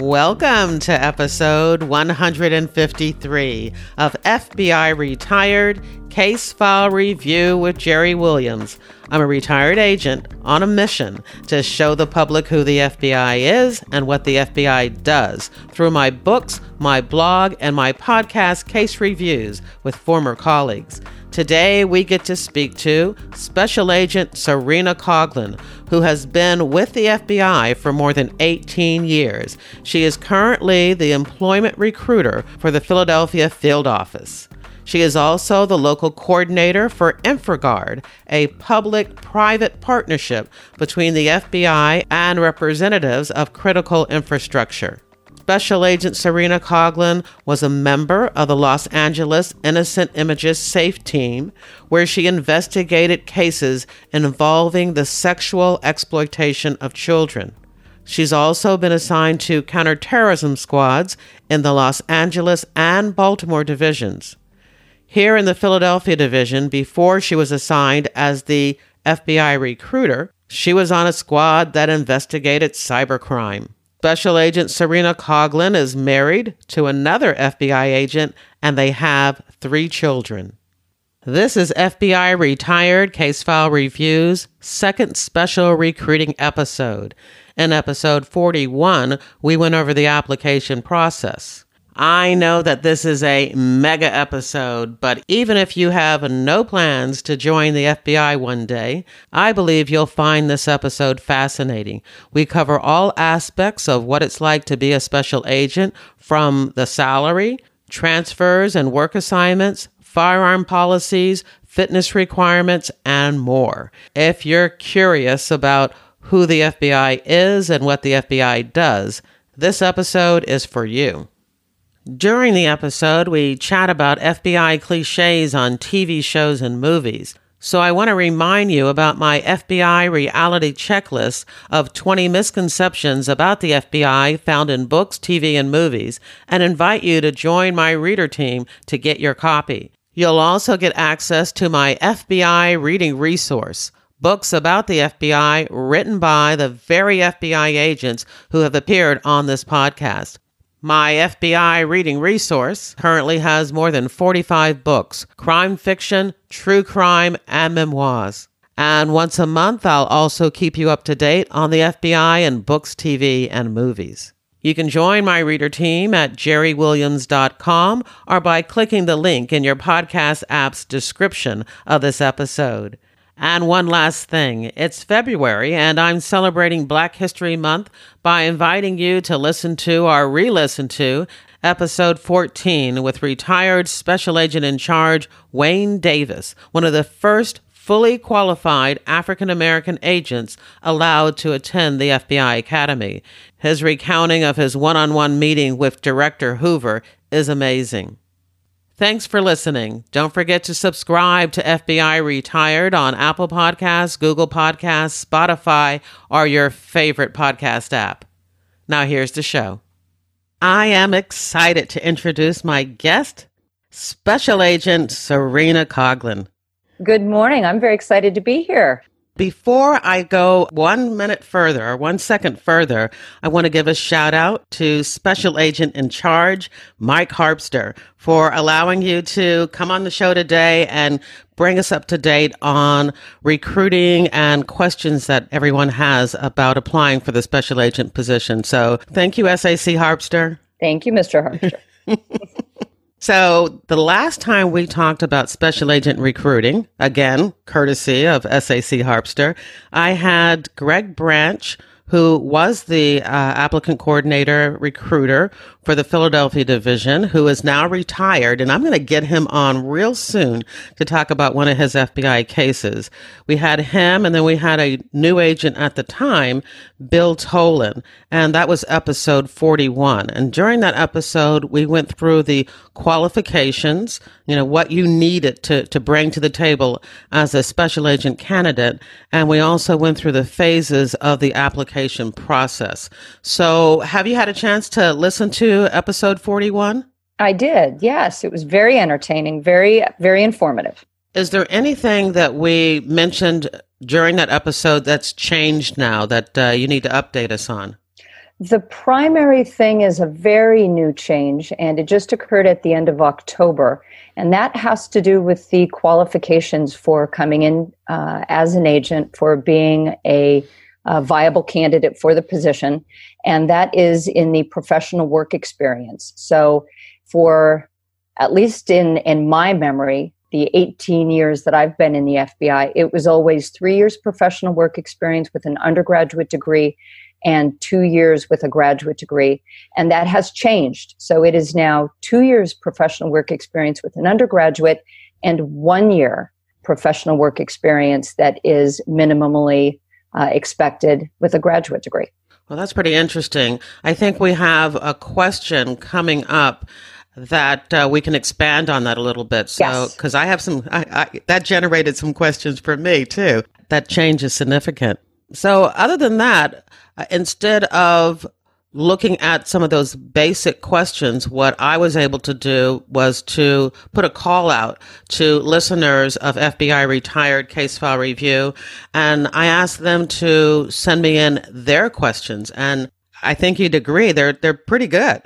Welcome to episode 153 of FBI Retired Case File Review with Jerry Williams. I'm a retired agent on a mission to show the public who the FBI is and what the FBI does through my books, my blog, and my podcast case reviews with former colleagues. Today, we get to speak to Special Agent Cerena Coughlin, who has been with the FBI for more than 18 years. She is currently the employment recruiter for the Philadelphia field office. She is also the local coordinator for InfraGard, a public private partnership between the FBI and representatives of critical infrastructure. Special Agent Cerena Coughlin was a member of the Los Angeles Innocent Images SAFE team, where she investigated cases involving the sexual exploitation of children. She's also been assigned to counterterrorism squads in the Los Angeles and Baltimore divisions. Here in the Philadelphia division, before she was assigned as the FBI recruiter, she was on a squad that investigated cybercrime. Special Agent Cerena Coughlin is married to another FBI agent, and they have three children. This is FBI Retired Case File Reviews' second special recruiting episode. In episode 41, we went over the application process. I know that this is a mega episode, but even if you have no plans to join the FBI one day, I believe you'll find this episode fascinating. We cover all aspects of what it's like to be a special agent from the salary, transfers and work assignments, firearm policies, fitness requirements, and more. If you're curious about who the FBI is and what the FBI does, this episode is for you. During the episode, we chat about FBI cliches on TV shows and movies. So I want to remind you about my FBI reality checklist of 20 misconceptions about the FBI found in books, TV, and movies, and invite you to join my reader team to get your copy. You'll also get access to my FBI reading resource books about the FBI written by the very FBI agents who have appeared on this podcast. My FBI reading resource currently has more than 45 books crime fiction, true crime, and memoirs. And once a month, I'll also keep you up to date on the FBI and books, TV, and movies. You can join my reader team at jerrywilliams.com or by clicking the link in your podcast app's description of this episode. And one last thing it's February, and I'm celebrating Black History Month by inviting you to listen to or re listen to episode 14 with retired Special Agent in Charge Wayne Davis, one of the first fully qualified African American agents allowed to attend the FBI Academy. His recounting of his one on one meeting with Director Hoover is amazing. Thanks for listening. Don't forget to subscribe to FBI Retired on Apple Podcasts, Google Podcasts, Spotify, or your favorite podcast app. Now, here's the show. I am excited to introduce my guest, Special Agent Cerena Coughlin. Good morning. I'm very excited to be here. Before I go one minute further or one second further, I want to give a shout out to Special Agent in Charge, Mike Harpster, for allowing you to come on the show today and bring us up to date on recruiting and questions that everyone has about applying for the special agent position. So thank you, SAC Harpster. Thank you, Mr. Harpster. So, the last time we talked about special agent recruiting, again, courtesy of SAC Harpster, I had Greg Branch, who was the uh, applicant coordinator recruiter for the Philadelphia division, who is now retired. And I'm going to get him on real soon to talk about one of his FBI cases. We had him, and then we had a new agent at the time, Bill Tolan, and that was episode 41. And during that episode, we went through the qualifications, you know, what you needed to, to bring to the table as a special agent candidate. And we also went through the phases of the application process. So have you had a chance to listen to episode 41? I did. Yes, it was very entertaining, very very informative. Is there anything that we mentioned during that episode that's changed now that uh, you need to update us on? The primary thing is a very new change, and it just occurred at the end of October. And that has to do with the qualifications for coming in uh, as an agent, for being a, a viable candidate for the position. And that is in the professional work experience. So, for at least in, in my memory, the 18 years that I've been in the FBI, it was always three years professional work experience with an undergraduate degree and two years with a graduate degree. And that has changed. So it is now two years professional work experience with an undergraduate and one year professional work experience that is minimally uh, expected with a graduate degree. Well, that's pretty interesting. I think we have a question coming up that uh, we can expand on that a little bit. So, because yes. I have some, I, I, that generated some questions for me too. That change is significant. So, other than that, uh, instead of looking at some of those basic questions, what I was able to do was to put a call out to listeners of FBI retired case file review. And I asked them to send me in their questions. And I think you'd agree they're, they're pretty good.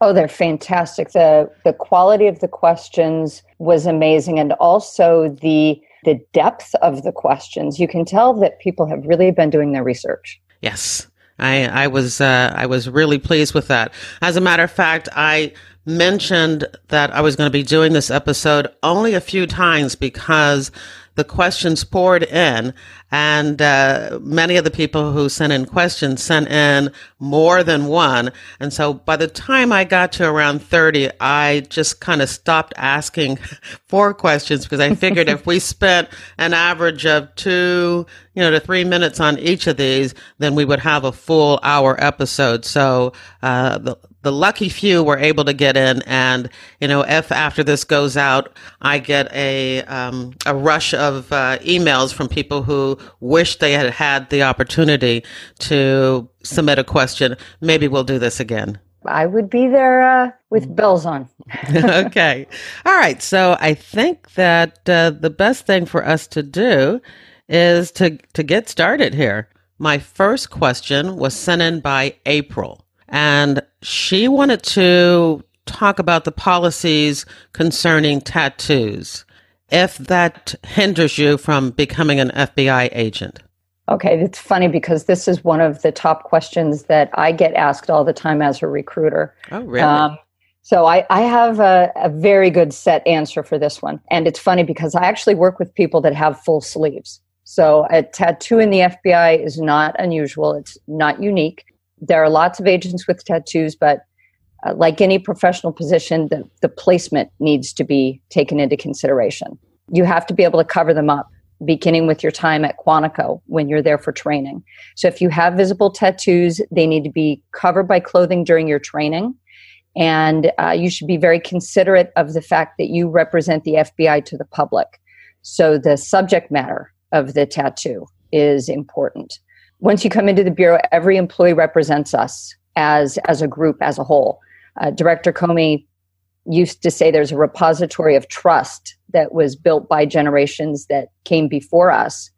Oh, they're fantastic. The the quality of the questions was amazing and also the the depth of the questions. You can tell that people have really been doing their research. Yes. I I was uh, I was really pleased with that. As a matter of fact, I mentioned that I was going to be doing this episode only a few times because the questions poured in and uh, many of the people who sent in questions sent in more than one. And so by the time i got to around 30 i just kind of stopped asking for questions because i figured if we spent an average of two you know to three minutes on each of these then we would have a full hour episode. So uh, the the lucky few were able to get in. And, you know, if after this goes out, I get a, um, a rush of uh, emails from people who wish they had had the opportunity to submit a question, maybe we'll do this again. I would be there uh, with bells on. okay. All right. So I think that uh, the best thing for us to do is to, to get started here. My first question was sent in by April and she wanted to talk about the policies concerning tattoos, if that hinders you from becoming an FBI agent. Okay, it's funny because this is one of the top questions that I get asked all the time as a recruiter. Oh, really? Um, so I, I have a, a, very good set answer for this one. And it's funny because I actually work with people that have full sleeves. So a tattoo in the FBI is not unusual. It's not unique there are lots of agents with tattoos, but uh, like any professional position, the, the placement needs to be taken into consideration. You have to be able to cover them up, beginning with your time at Quantico when you're there for training. So if you have visible tattoos, they need to be covered by clothing during your training. And uh, you should be very considerate of the fact that you represent the FBI to the public. So the subject matter of the tattoo is important once you come into the bureau, every employee represents us as as a group, as a whole. Uh, Director Comey used to say there's a repository of trust that was built by generations that came before us,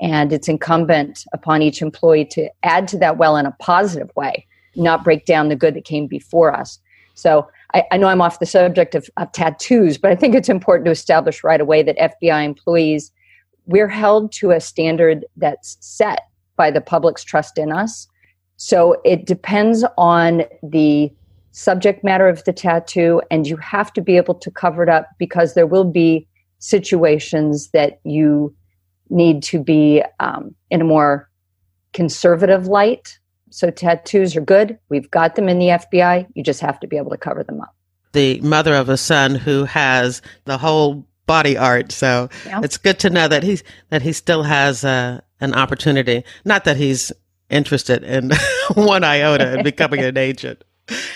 and it's incumbent upon each employee to add to that well in a positive way, not break down the good that came before us. So I, I know I'm off the subject of, of tattoos, but I think it's important to establish right away that FBI employees we're held to a standard that's set by the public's trust in us. So it depends on the subject matter of the tattoo, and you have to be able to cover it up because there will be situations that you need to be um, in a more conservative light. So tattoos are good. We've got them in the FBI. You just have to be able to cover them up. The mother of a son who has the whole body art. So yeah. it's good to know that he's that he still has uh, an opportunity. Not that he's interested in one iota in becoming an agent.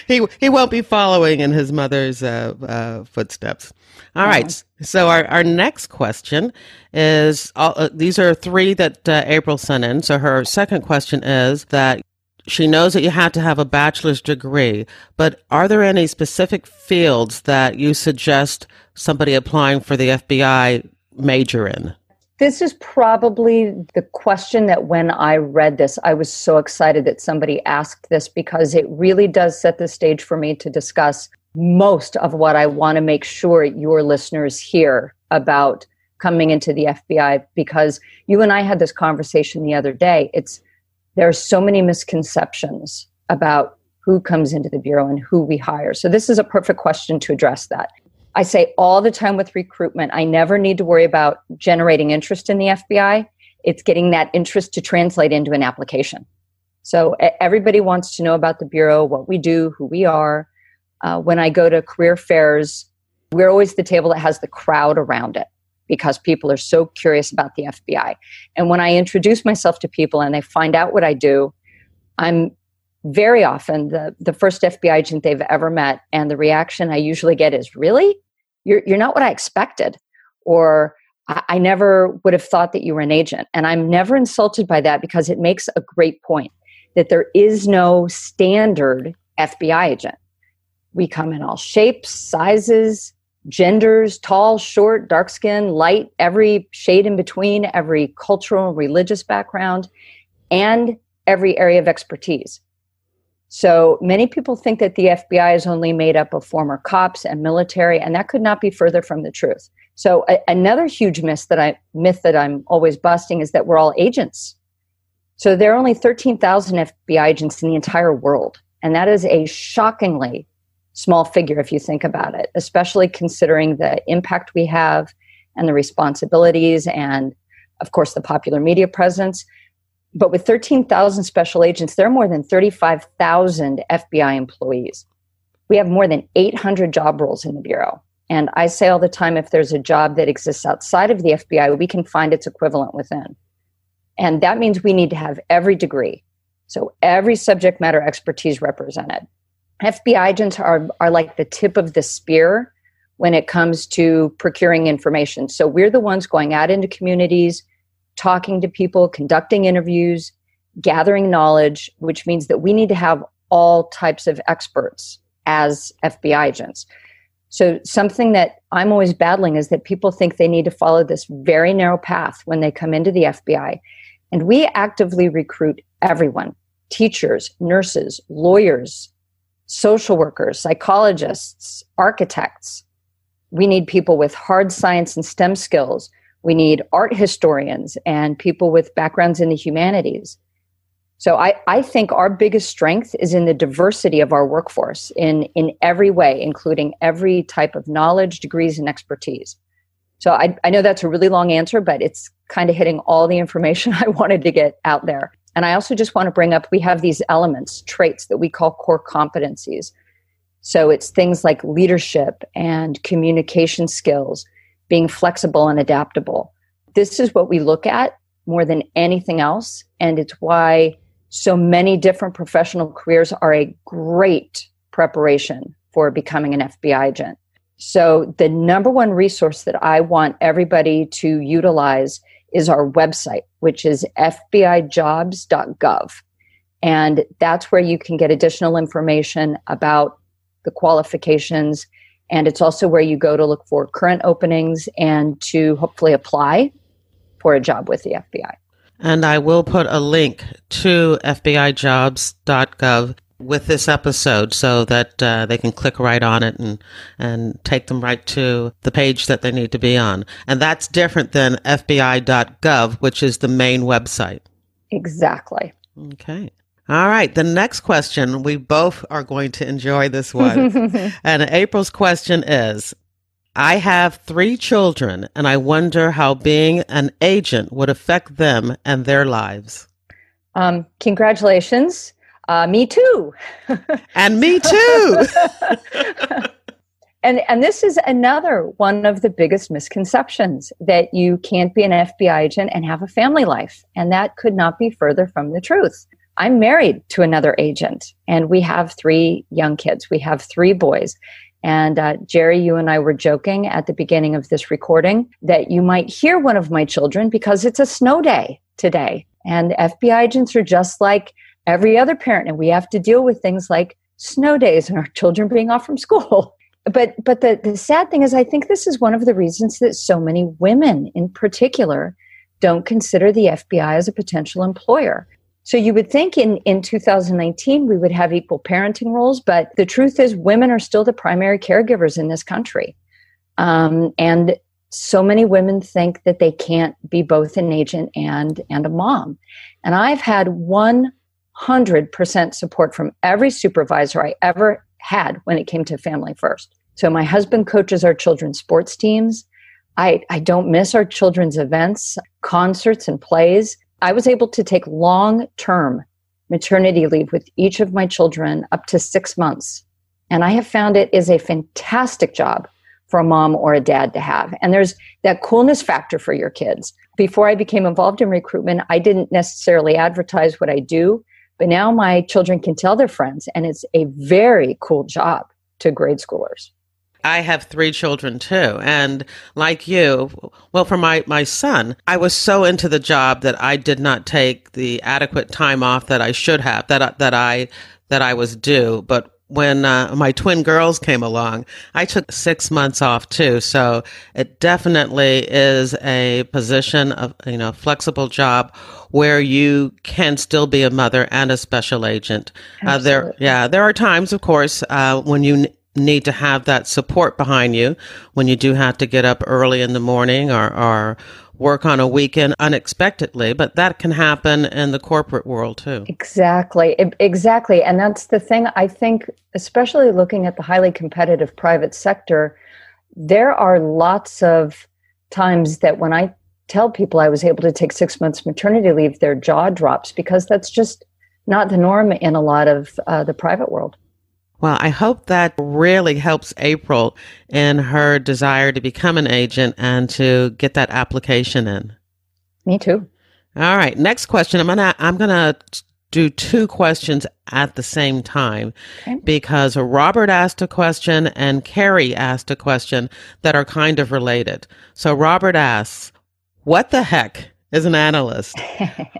He he won't be following in his mother's uh, uh, footsteps. All yeah. right. So our, our next question is all, uh, these are three that uh, April sent in. So her second question is that she knows that you have to have a bachelor's degree, but are there any specific fields that you suggest somebody applying for the FBI major in? This is probably the question that when I read this, I was so excited that somebody asked this because it really does set the stage for me to discuss most of what I want to make sure your listeners hear about coming into the FBI because you and I had this conversation the other day. It's there are so many misconceptions about who comes into the bureau and who we hire. So this is a perfect question to address that. I say all the time with recruitment, I never need to worry about generating interest in the FBI. It's getting that interest to translate into an application. So everybody wants to know about the bureau, what we do, who we are. Uh, when I go to career fairs, we're always the table that has the crowd around it because people are so curious about the FBI. And when I introduce myself to people and they find out what I do, I'm very often the, the first FBI agent they've ever met. And the reaction I usually get is, Really? You're, you're not what I expected. Or I, I never would have thought that you were an agent. And I'm never insulted by that because it makes a great point that there is no standard FBI agent. We come in all shapes, sizes, genders, tall, short, dark skin, light, every shade in between, every cultural, religious background, and every area of expertise. So many people think that the FBI is only made up of former cops and military, and that could not be further from the truth. So a- another huge myth that I myth that I'm always busting is that we're all agents. So there are only 13,000 FBI agents in the entire world, and that is a shockingly small figure if you think about it, especially considering the impact we have and the responsibilities and of course the popular media presence. But with 13,000 special agents, there are more than 35,000 FBI employees. We have more than 800 job roles in the Bureau. And I say all the time if there's a job that exists outside of the FBI, we can find its equivalent within. And that means we need to have every degree. So every subject matter expertise represented. FBI agents are, are like the tip of the spear when it comes to procuring information. So we're the ones going out into communities, talking to people, conducting interviews, gathering knowledge, which means that we need to have all types of experts as FBI agents. So, something that I'm always battling is that people think they need to follow this very narrow path when they come into the FBI. And we actively recruit everyone teachers, nurses, lawyers, social workers, psychologists, architects. We need people with hard science and STEM skills we need art historians and people with backgrounds in the humanities. So I, I think our biggest strength is in the diversity of our workforce in, in every way, including every type of knowledge, degrees, and expertise. So I, I know that's a really long answer, but it's kind of hitting all the information I wanted to get out there. And I also just want to bring up we have these elements, traits that we call core competencies. So it's things like leadership and communication skills, being flexible and adaptable. This is what we look at more than anything else. And it's why so many different professional careers are a great preparation for becoming an FBI agent. So, the number one resource that I want everybody to utilize is our website, which is fbijobs.gov. And that's where you can get additional information about the qualifications and it's also where you go to look for current openings and to hopefully apply for a job with the FBI. And I will put a link to FBIjobs.gov with this episode so that uh, they can click right on it and and take them right to the page that they need to be on. And that's different than FBI.gov, which is the main website. Exactly. Okay. All right. The next question, we both are going to enjoy this one. and April's question is I have three children, and I wonder how being an agent would affect them and their lives. Um, congratulations. Uh, me too. and me too. and and this is another one of the biggest misconceptions that you can't be an FBI agent and have a family life, and that could not be further from the truth. I'm married to another agent, and we have three young kids. We have three boys. And uh, Jerry, you and I were joking at the beginning of this recording that you might hear one of my children because it's a snow day today. And FBI agents are just like every other parent, and we have to deal with things like snow days and our children being off from school. But but the, the sad thing is I think this is one of the reasons that so many women in particular don't consider the FBI as a potential employer. So you would think in, in 2019 we would have equal parenting roles, but the truth is women are still the primary caregivers in this country. Um, and so many women think that they can't be both an agent and and a mom. And I've had 100% support from every supervisor I ever had when it came to family first. So my husband coaches our children's sports teams. I, I don't miss our children's events, concerts, and plays. I was able to take long term maternity leave with each of my children up to six months. And I have found it is a fantastic job for a mom or a dad to have. And there's that coolness factor for your kids. Before I became involved in recruitment, I didn't necessarily advertise what I do, but now my children can tell their friends, and it's a very cool job to grade schoolers. I have three children too. And like you, well, for my, my son, I was so into the job that I did not take the adequate time off that I should have, that, that I, that I was due. But when uh, my twin girls came along, I took six months off too. So it definitely is a position of, you know, flexible job where you can still be a mother and a special agent. Uh, there, yeah, there are times, of course, uh, when you need to have that support behind you when you do have to get up early in the morning or, or work on a weekend unexpectedly, but that can happen in the corporate world too. Exactly. Exactly. And that's the thing I think, especially looking at the highly competitive private sector, there are lots of times that when I tell people I was able to take six months maternity leave, their jaw drops because that's just not the norm in a lot of uh, the private world. Well, I hope that really helps April in her desire to become an agent and to get that application in. Me too. All right. Next question. I'm gonna I'm gonna do two questions at the same time okay. because Robert asked a question and Carrie asked a question that are kind of related. So Robert asks, "What the heck is an analyst?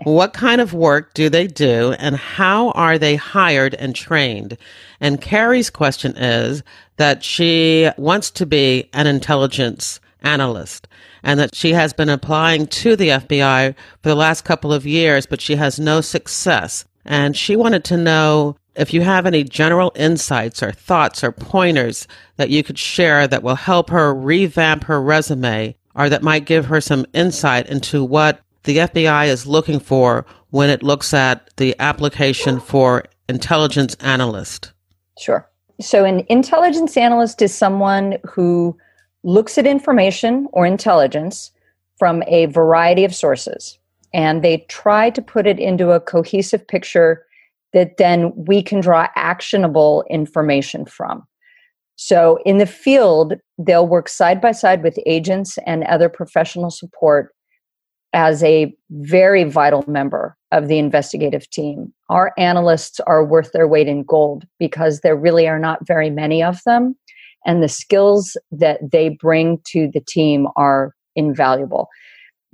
what kind of work do they do and how are they hired and trained? And Carrie's question is that she wants to be an intelligence analyst and that she has been applying to the FBI for the last couple of years, but she has no success. And she wanted to know if you have any general insights or thoughts or pointers that you could share that will help her revamp her resume or that might give her some insight into what the FBI is looking for when it looks at the application for intelligence analyst? Sure. So, an intelligence analyst is someone who looks at information or intelligence from a variety of sources and they try to put it into a cohesive picture that then we can draw actionable information from. So, in the field, they'll work side by side with agents and other professional support as a very vital member of the investigative team. Our analysts are worth their weight in gold because there really are not very many of them. And the skills that they bring to the team are invaluable.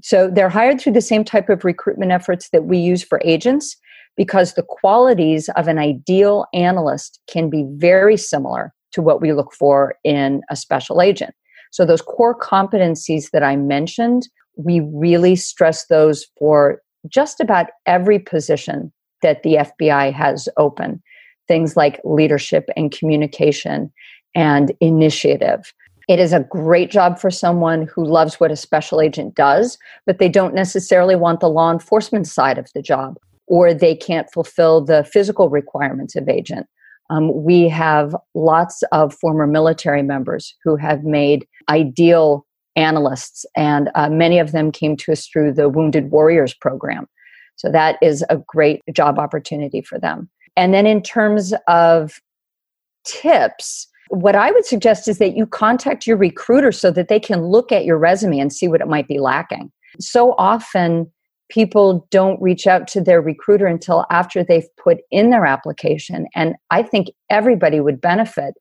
So they're hired through the same type of recruitment efforts that we use for agents because the qualities of an ideal analyst can be very similar to what we look for in a special agent. So, those core competencies that I mentioned, we really stress those for just about every position that the FBI has open. Things like leadership and communication and initiative. It is a great job for someone who loves what a special agent does, but they don't necessarily want the law enforcement side of the job, or they can't fulfill the physical requirements of agent. Um, we have lots of former military members who have made ideal analysts, and uh, many of them came to us through the Wounded Warriors program. So that is a great job opportunity for them. And then in terms of tips, what I would suggest is that you contact your recruiter so that they can look at your resume and see what it might be lacking. So often, people don't reach out to their recruiter until after they've put in their application. And I think everybody would benefit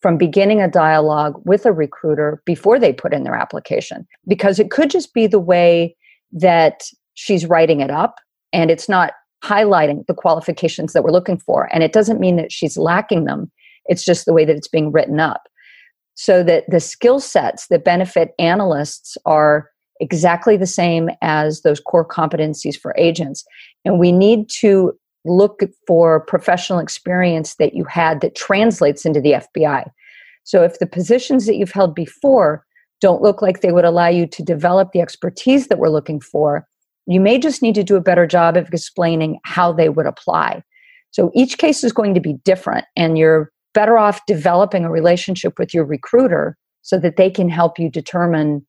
from beginning a dialogue with a recruiter before they put in their application because it could just be the way that she's writing it up and it's not highlighting the qualifications that we're looking for and it doesn't mean that she's lacking them it's just the way that it's being written up so that the skill sets that benefit analysts are exactly the same as those core competencies for agents. And we need to look for professional experience that you had that translates into the FBI. So if the positions that you've held before don't look like they would allow you to develop the expertise that we're looking for, you may just need to do a better job of explaining how they would apply. So each case is going to be different, and you're better off developing a relationship with your recruiter so that they can help you determine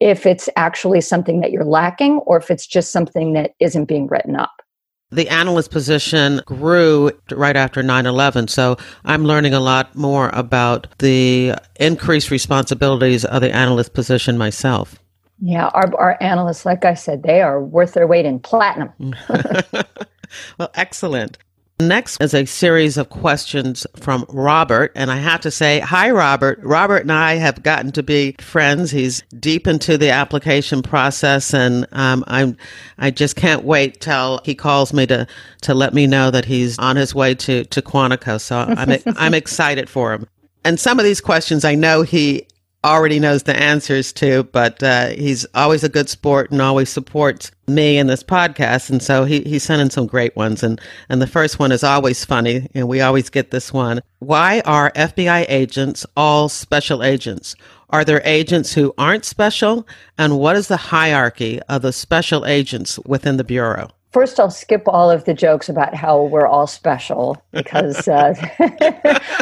if it's actually something that you're lacking or if it's just something that isn't being written up. The analyst position grew right after 9 11. So I'm learning a lot more about the increased responsibilities of the analyst position myself. Yeah, our, our analysts, like I said, they are worth their weight in platinum. well, excellent. Next is a series of questions from Robert. And I have to say, hi, Robert. Robert and I have gotten to be friends. He's deep into the application process. And um, I'm, I just can't wait till he calls me to, to let me know that he's on his way to, to Quantico. So I'm, I'm excited for him. And some of these questions I know he already knows the answers to, but uh, he's always a good sport and always supports me in this podcast. And so he, he's sending some great ones. And, and the first one is always funny, and we always get this one. Why are FBI agents all special agents? Are there agents who aren't special? And what is the hierarchy of the special agents within the Bureau? First I'll skip all of the jokes about how we're all special because uh,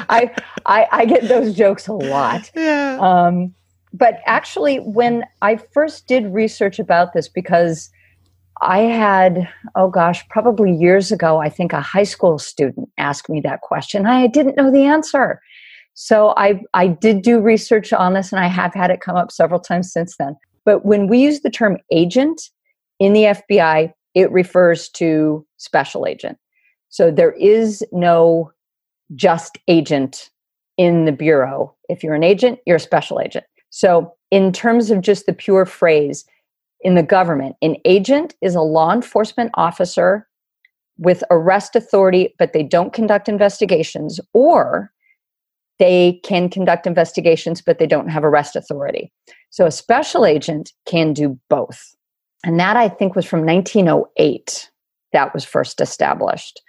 I, I, I get those jokes a lot. Yeah. Um, but actually, when I first did research about this, because I had oh gosh, probably years ago, I think a high school student asked me that question. I didn't know the answer. So I I did do research on this and I have had it come up several times since then. But when we use the term agent in the FBI, it refers to special agent. So there is no just agent in the Bureau. If you're an agent, you're a special agent. So, in terms of just the pure phrase in the government, an agent is a law enforcement officer with arrest authority, but they don't conduct investigations, or they can conduct investigations, but they don't have arrest authority. So, a special agent can do both. And that I think was from 1908 that was first established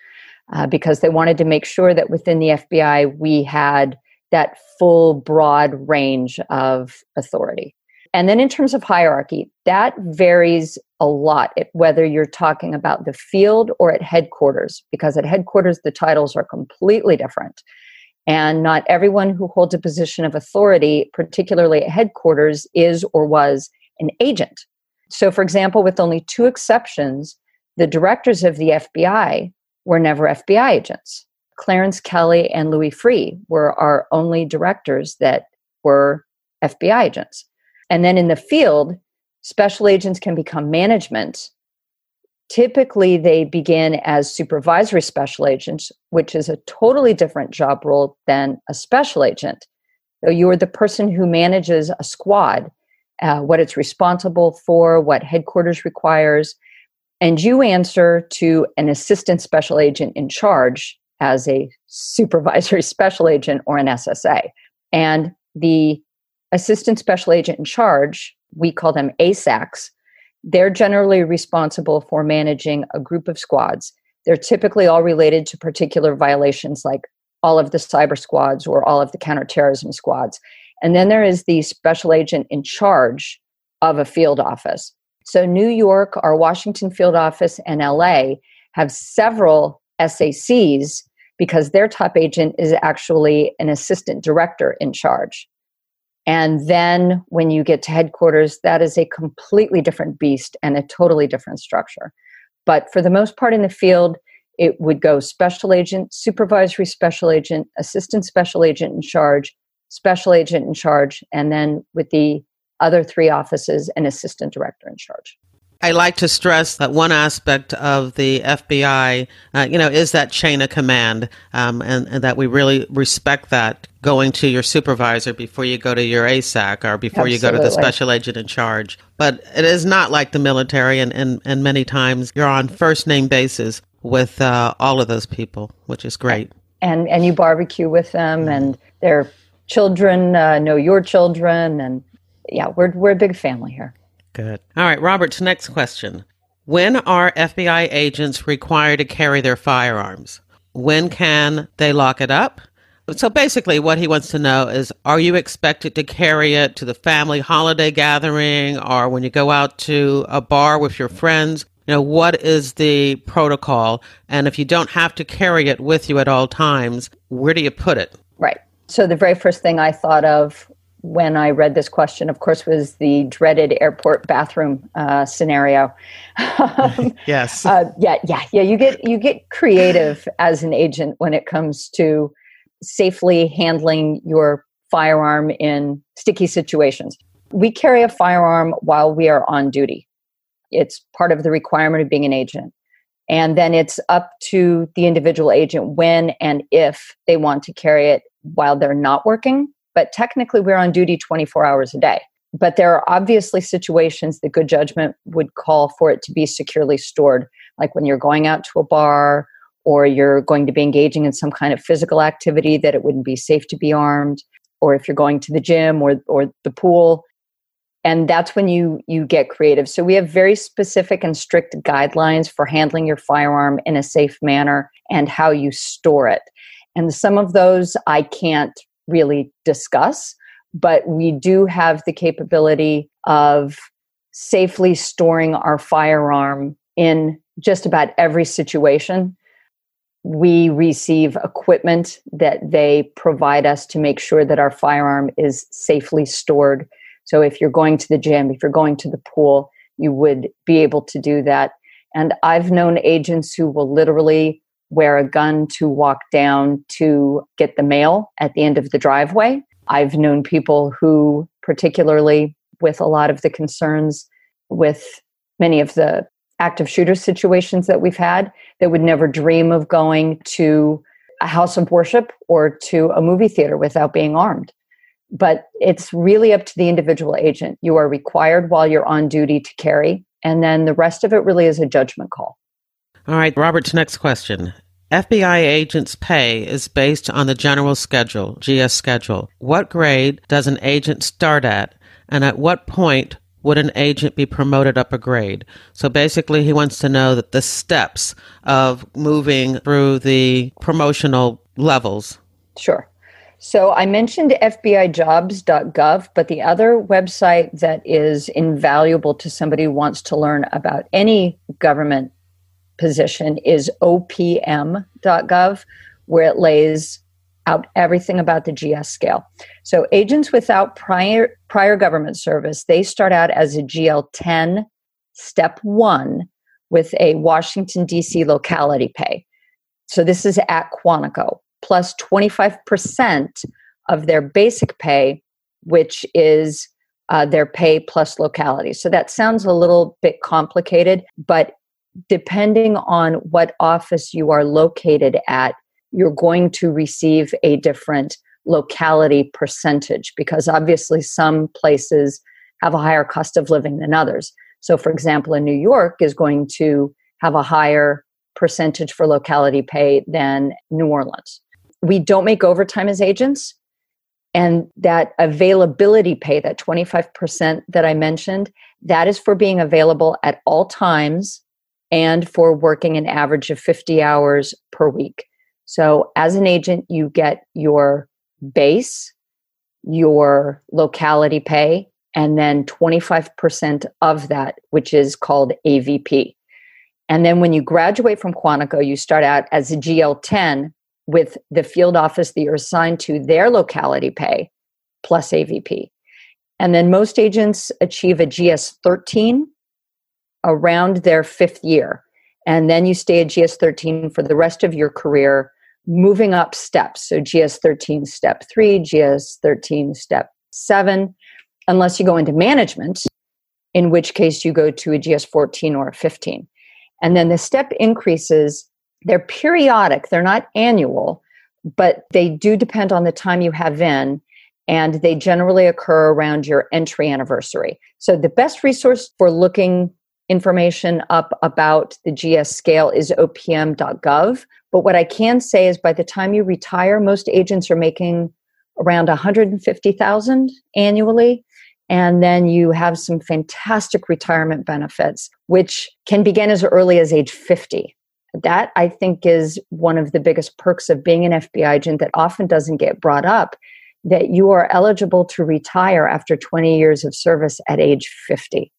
uh, because they wanted to make sure that within the FBI we had that full broad range of authority. And then in terms of hierarchy, that varies a lot whether you're talking about the field or at headquarters, because at headquarters the titles are completely different. And not everyone who holds a position of authority, particularly at headquarters, is or was an agent. So, for example, with only two exceptions, the directors of the FBI were never FBI agents. Clarence Kelley and Louis Freeh were our only directors that were FBI agents. And then in the field, special agents can become management. Typically, they begin as supervisory special agents, which is a totally different job role than a special agent. So you are the person who manages a squad uh, what it's responsible for, what headquarters requires, and you answer to an assistant special agent in charge as a supervisory special agent or an SSA. And the assistant special agent in charge, we call them ASACs, they're generally responsible for managing a group of squads. They're typically all related to particular violations like all of the cyber squads or all of the counterterrorism squads. And then there is the special agent in charge of a field office. So, New York, our Washington field office, and LA have several SACs because their top agent is actually an assistant director in charge. And then when you get to headquarters, that is a completely different beast and a totally different structure. But for the most part in the field, it would go special agent, supervisory special agent, assistant special agent in charge, special agent in charge, and then with the other three offices, an assistant director in charge. I like to stress that one aspect of the FBI, uh, you know, is that chain of command, um, and, and, that we really respect that going to your supervisor before you go to your ASAC or before Absolutely. you go to the special agent in charge. But it is not like the military, and, and, and many times you're on first name basis with uh, all of those people, which is great. And and you barbecue with them, and they're children uh, know your children, and yeah, we're we're a big family here. Good. All right, Robert, next question. When are FBI agents required to carry their firearms? When can they lock it up? So basically, what he wants to know is Are you expected to carry it to the family holiday gathering or when you go out to a bar with your friends? You know, what is the protocol? And if you don't have to carry it with you at all times, where do you put it? So the very first thing I thought of when I read this question, of course, was the dreaded airport bathroom uh, scenario. yes. Uh, yeah, yeah, yeah. You get you get creative as an agent when it comes to safely handling your firearm in sticky situations. We carry a firearm while we are on duty. It's part of the requirement of being an agent. And then it's up to the individual agent when and if they want to carry it while they're not working. But technically, we're on duty 24 hours a day. But there are obviously situations that good judgment would call for it to be securely stored, like when you're going out to a bar or you're going to be engaging in some kind of physical activity that it wouldn't be safe to be armed, or if you're going to the gym or, or the pool. And that's when you, you get creative. So we have very specific and strict guidelines for handling your firearm in a safe manner and how you store it. And some of those I can't really discuss, but we do have the capability of safely storing our firearm in just about every situation we receive equipment that they provide us to make sure that our firearm is safely stored. So if you're going to the gym, if you're going to the pool, you would be able to do that. And I've known agents who will literally wear a gun to walk down to get the mail at the end of the driveway. I've known people who, particularly with a lot of the concerns with many of the active shooter situations that we've had that would never dream of going to a house of worship or to a movie theater without being armed. But it's really up to the individual agent. You are required while you're on duty to carry, and then the rest of it really is a judgment call. All right, Robert's next question. FBI agents' pay is based on the general schedule, GS schedule. What grade does an agent start at, and at what point would an agent be promoted up a grade? So basically, he wants to know that the steps of moving through the promotional levels. Sure. So I mentioned FBIJobs.gov, but the other website that is invaluable to somebody who wants to learn about any government position is OPM.gov, where it lays out everything about the GS scale. So agents without prior prior government service, they start out as a GL 10 step 1 with a Washington DC locality pay. So this is at Quantico plus 25% of their basic pay which is uh, their pay plus locality. So that sounds a little bit complicated, but depending on what office you are located at, you're going to receive a different locality percentage because obviously some places have a higher cost of living than others. So, for example, in New York is going to have a higher percentage for locality pay than New Orleans. We don't make overtime as agents. And that availability pay, that 25% that I mentioned, that is for being available at all times and for working an average of 50 hours per week. So, as an agent, you get your base, your locality pay, and then 25% of that, which is called AVP. And then when you graduate from Quantico, you start out as a GL 10 with the field office that you're assigned to their locality pay plus AVP. And then most agents achieve a GS 13 around their fifth year. And then you stay at GS 13 for the rest of your career moving up steps. So GS 13 step three, GS 13 step seven, unless you go into management, in which case you go to a GS 14 or a 15. And then the step increases, they're periodic, they're not annual, but they do depend on the time you have in. And they generally occur around your entry anniversary. So, the best resource for looking information up about the GS scale is opm.gov. But what I can say is by the time you retire, most agents are making around 150,000 annually And then you have some fantastic retirement benefits, which can begin as early as age 50. That I think is one of the biggest perks of being an FBI agent that often doesn't get brought up that you are eligible to retire after 20 years of service at age 50,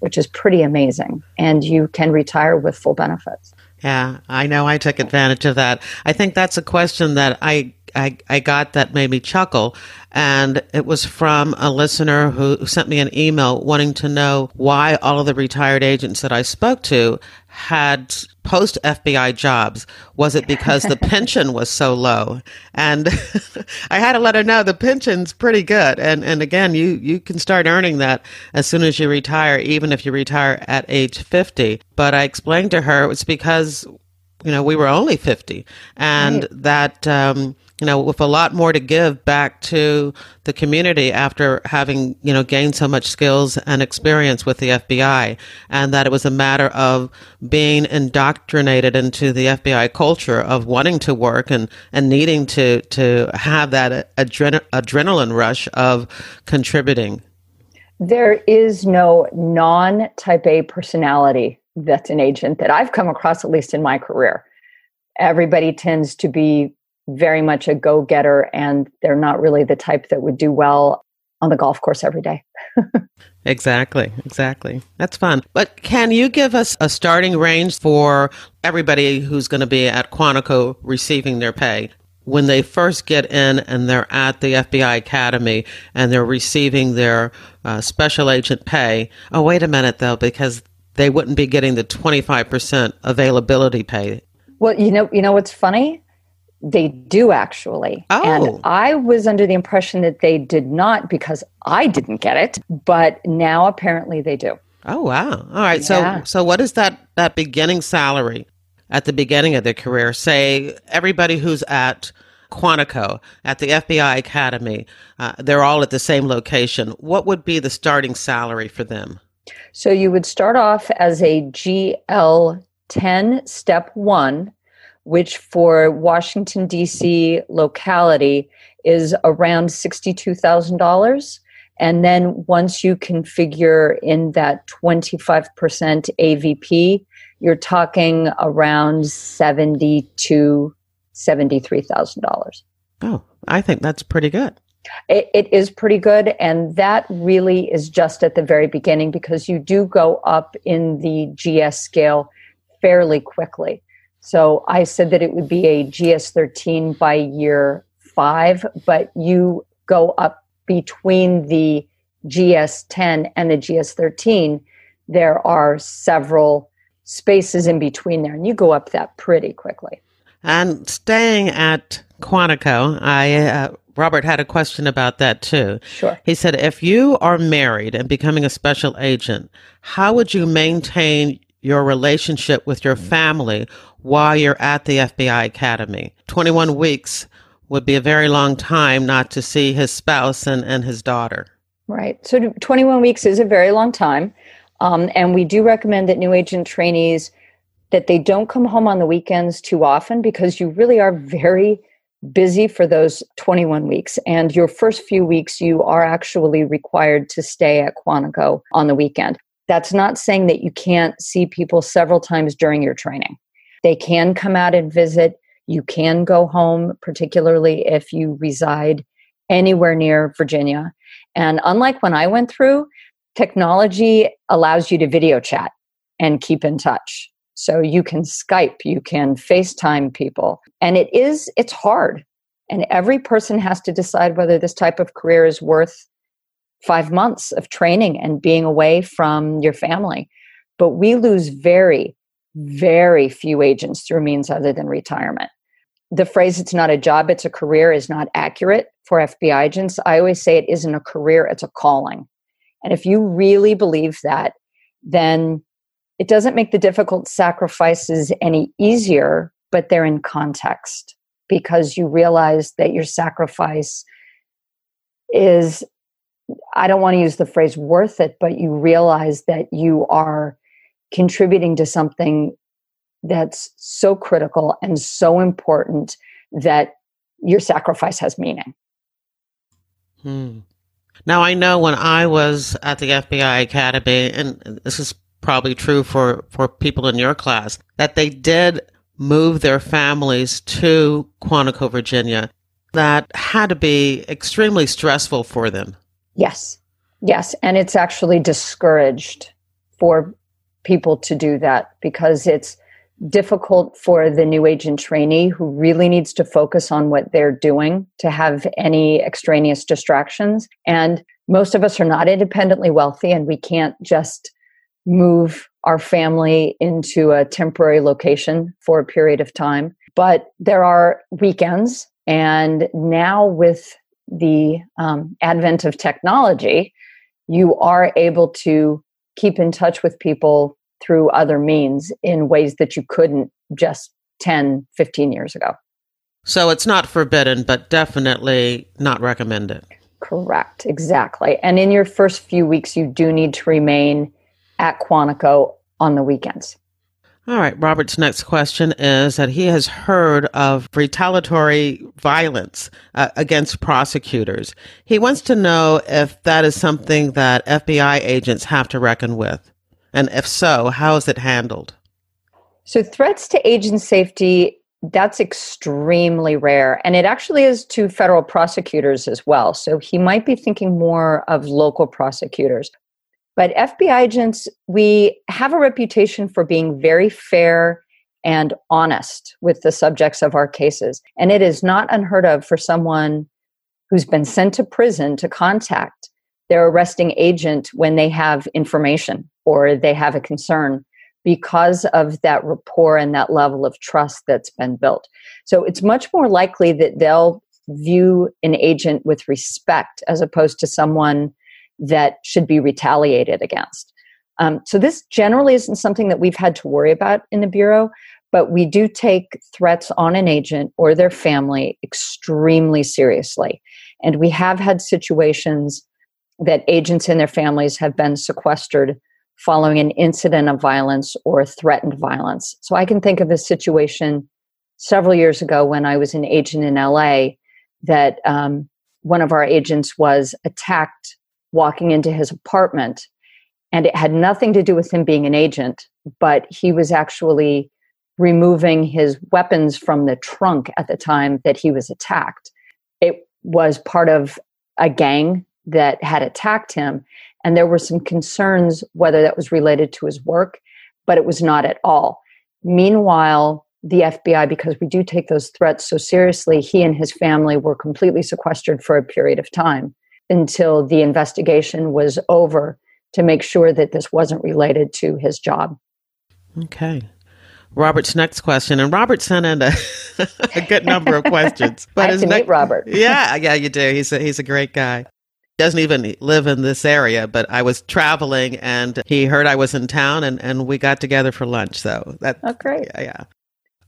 which is pretty amazing. And you can retire with full benefits. Yeah, I know I took advantage of that. I think that's a question that I I, I got that made me chuckle. And it was from a listener who sent me an email wanting to know why all of the retired agents that I spoke to had post FBI jobs. Was it because the pension was so low? And I had to let her know the pension's pretty good. And, and again, you, you can start earning that as soon as you retire, even if you retire at age 50. But I explained to her it was because, you know, we were only 50 and right. that, um, you know, with a lot more to give back to the community after having, you know, gained so much skills and experience with the FBI, and that it was a matter of being indoctrinated into the FBI culture of wanting to work and, and needing to, to have that adren- adrenaline rush of contributing. There is no non type A personality that's an agent that I've come across, at least in my career. Everybody tends to be very much a go getter and they're not really the type that would do well on the golf course every day. exactly, exactly. That's fun. But can you give us a starting range for everybody who's going to be at Quantico receiving their pay? When they first get in and they're at the FBI Academy and they're receiving their uh, special agent pay. Oh, wait a minute though, because they wouldn't be getting the 25% availability pay. Well, you know, you know what's funny? They do actually. Oh. And I was under the impression that they did not because I didn't get it, but now apparently they do. Oh wow. All right. Yeah. So so what is that that beginning salary at the beginning of their career? Say everybody who's at Quantico at the FBI Academy, uh, they're all at the same location. What would be the starting salary for them? So you would start off as a GL 10 step 1 which for Washington, D.C. locality is around $62,000. And then once you configure in that 25% AVP, you're talking around seventy to $73,000. Oh, I think that's pretty good. It, it is pretty good. And that really is just at the very beginning because you do go up in the GS scale fairly quickly. So I said that it would be a GS13 by year five, but you go up between the GS10 and the GS13. There are several spaces in between there, and you go up that pretty quickly. And staying at Quantico, I uh, Robert had a question about that too. Sure. He said, if you are married and becoming a special agent, how would you maintain your relationship with your family while you're at the FBI Academy. 21 weeks would be a very long time not to see his spouse and, and his daughter. Right. So 21 weeks is a very long time. Um, and we do recommend that new agent trainees that they don't come home on the weekends too often because you really are very busy for those 21 weeks. And your first few weeks, you are actually required to stay at Quantico on the weekend. That's not saying that you can't see people several times during your training. They can come out and visit. You can go home, particularly if you reside anywhere near Virginia. And unlike when I went through, technology allows you to video chat and keep in touch. So you can Skype, you can FaceTime people. And it is, it's hard. And every person has to decide whether this type of career is worth five months of training and being away from your family. But we lose very, very few agents through means other than retirement. The phrase, it's not a job, it's a career, is not accurate for FBI agents. I always say it isn't a career, it's a calling. And if you really believe that, then it doesn't make the difficult sacrifices any easier, but they're in context because you realize that your sacrifice is I don't want to use the phrase worth it, but you realize that you are contributing to something that's so critical and so important that your sacrifice has meaning. Hmm. Now, I know when I was at the FBI Academy, and this is probably true for, for people in your class, that they did move their families to Quantico, Virginia. That had to be extremely stressful for them. Yes. Yes. And it's actually discouraged for people to do that because it's difficult for the new agent trainee who really needs to focus on what they're doing to have any extraneous distractions. And most of us are not independently wealthy and we can't just move our family into a temporary location for a period of time. But there are weekends. And now with the um, advent of technology, you are able to keep in touch with people through other means in ways that you couldn't just 10, 15 years ago. So it's not forbidden, but definitely not recommended. Correct, exactly. And in your first few weeks, you do need to remain at Quantico on the weekends. All right. Robert's next question is that he has heard of retaliatory violence uh, against prosecutors. He wants to know if that is something that FBI agents have to reckon with. And if so, how is it handled? So, threats to agent safety, that's extremely rare. And it actually is to federal prosecutors as well. So, he might be thinking more of local prosecutors. But FBI agents, we have a reputation for being very fair and honest with the subjects of our cases. And it is not unheard of for someone who's been sent to prison to contact their arresting agent when they have information or they have a concern because of that rapport and that level of trust that's been built. So it's much more likely that they'll view an agent with respect as opposed to someone that should be retaliated against. Um, so this generally isn't something that we've had to worry about in the Bureau, but we do take threats on an agent or their family extremely seriously. And we have had situations that agents and their families have been sequestered following an incident of violence or threatened violence. So I can think of a situation several years ago when I was an agent in LA that um, one of our agents was attacked walking into his apartment. And it had nothing to do with him being an agent, but he was actually removing his weapons from the trunk at the time that he was attacked. It was part of a gang that had attacked him. And there were some concerns whether that was related to his work, but it was not at all. Meanwhile, the FBI, because we do take those threats so seriously, he and his family were completely sequestered for a period of time until the investigation was over to make sure that this wasn't related to his job. Okay. Robert's next question, and Robert sent in a, a good number of questions. But I have to ne- meet Robert. Yeah, yeah, you do. He's a, he's a great guy doesn't even live in this area, but I was traveling and he heard I was in town and, and we got together for lunch. So that, oh, great. Yeah, yeah.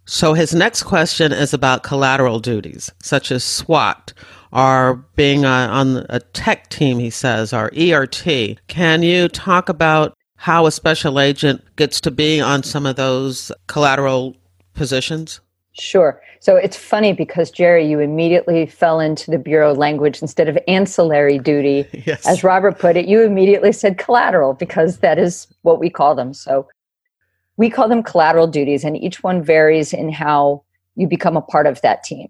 So his next question is about collateral duties, such as SWAT or being on a tech team, he says, or ERT. Can you talk about how a special agent gets to be on some of those collateral positions? Sure. So it's funny because Jerry, you immediately fell into the bureau language instead of ancillary duty. Yes. As Robert put it, you immediately said collateral because that is what we call them. So we call them collateral duties, and each one varies in how you become a part of that team.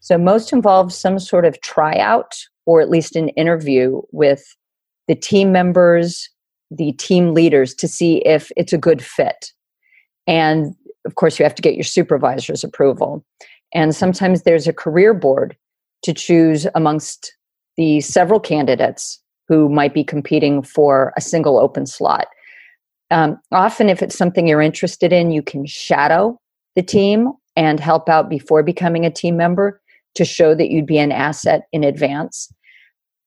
So most involve some sort of tryout or at least an interview with the team members, the team leaders to see if it's a good fit. And of course, you have to get your supervisor's approval. And sometimes there's a career board to choose amongst the several candidates who might be competing for a single open slot. Um, often, if it's something you're interested in, you can shadow the team and help out before becoming a team member to show that you'd be an asset in advance.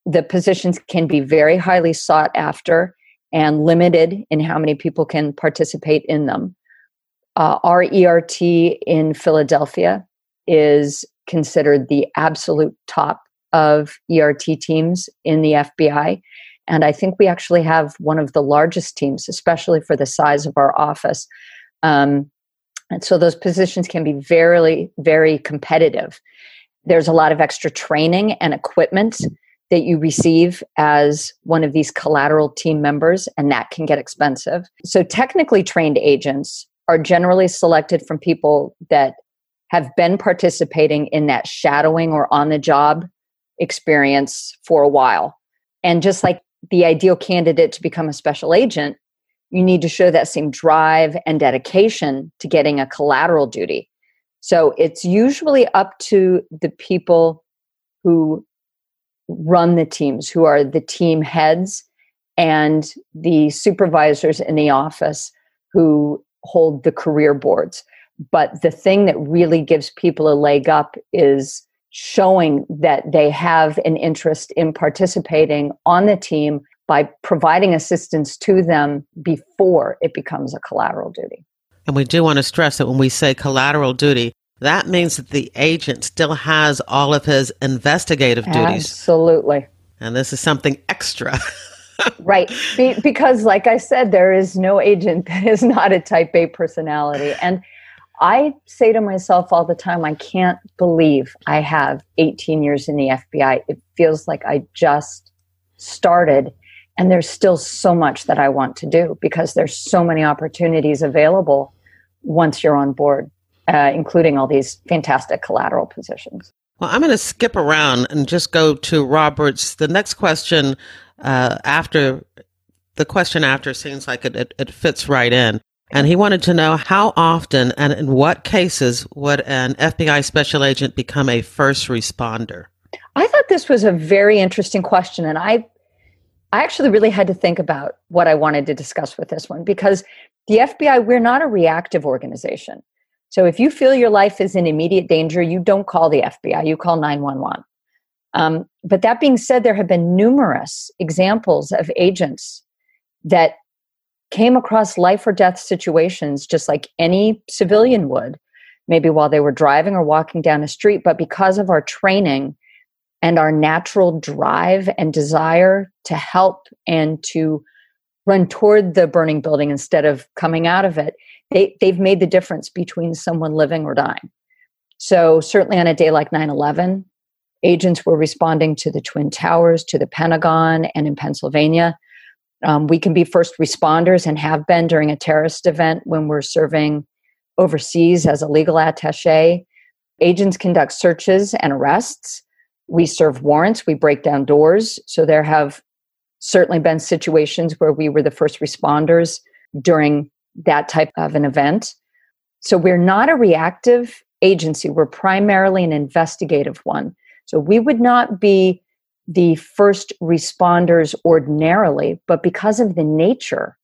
The positions can be very highly sought after and limited in how many people can participate in them. Uh, our ERT in Philadelphia is considered the absolute top of ERT teams in the FBI. And I think we actually have one of the largest teams, especially for the size of our office. Um, and so those positions can be very, very competitive. There's a lot of extra training and equipment that you receive as one of these collateral team members, and that can get expensive. So, technically trained agents are generally selected from people that have been participating in that shadowing or on the job experience for a while. And just like the ideal candidate to become a special agent, you need to show that same drive and dedication to getting a collateral duty. So it's usually up to the people who run the teams, who are the team heads and the supervisors in the office who hold the career boards. But the thing that really gives people a leg up is showing that they have an interest in participating on the team by providing assistance to them before it becomes a collateral duty. And we do want to stress that when we say collateral duty, that means that the agent still has all of his investigative duties. Absolutely. And this is something extra. right. Be- because, like I said, there is no agent that is not a type A personality. And I say to myself all the time, I can't believe I have 18 years in the FBI. It feels like I just started and there's still so much that I want to do because there's so many opportunities available once you're on board, uh, including all these fantastic collateral positions. Well, I'm going to skip around and just go to Robert's. The next question uh, after the question after seems like it, it, it fits right in. And he wanted to know how often and in what cases would an FBI special agent become a first responder? I thought this was a very interesting question. And I I actually really had to think about what I wanted to discuss with this one because the FBI, we're not a reactive organization. So if you feel your life is in immediate danger, you don't call the FBI, you call 911. Um, but that being said, there have been numerous examples of agents that came across life or death situations just like any civilian would, maybe while they were driving or walking down a street. But because of our training, and our natural drive and desire to help and to run toward the burning building instead of coming out of it, they, they've made the difference between someone living or dying. So, certainly on a day like 9 11, agents were responding to the Twin Towers, to the Pentagon, and in Pennsylvania. Um, we can be first responders and have been during a terrorist event when we're serving overseas as a legal attache. Agents conduct searches and arrests we serve warrants, we break down doors. So there have certainly been situations where we were the first responders during that type of an event. So we're not a reactive agency, we're primarily an investigative one. So we would not be the first responders ordinarily, but because of the nature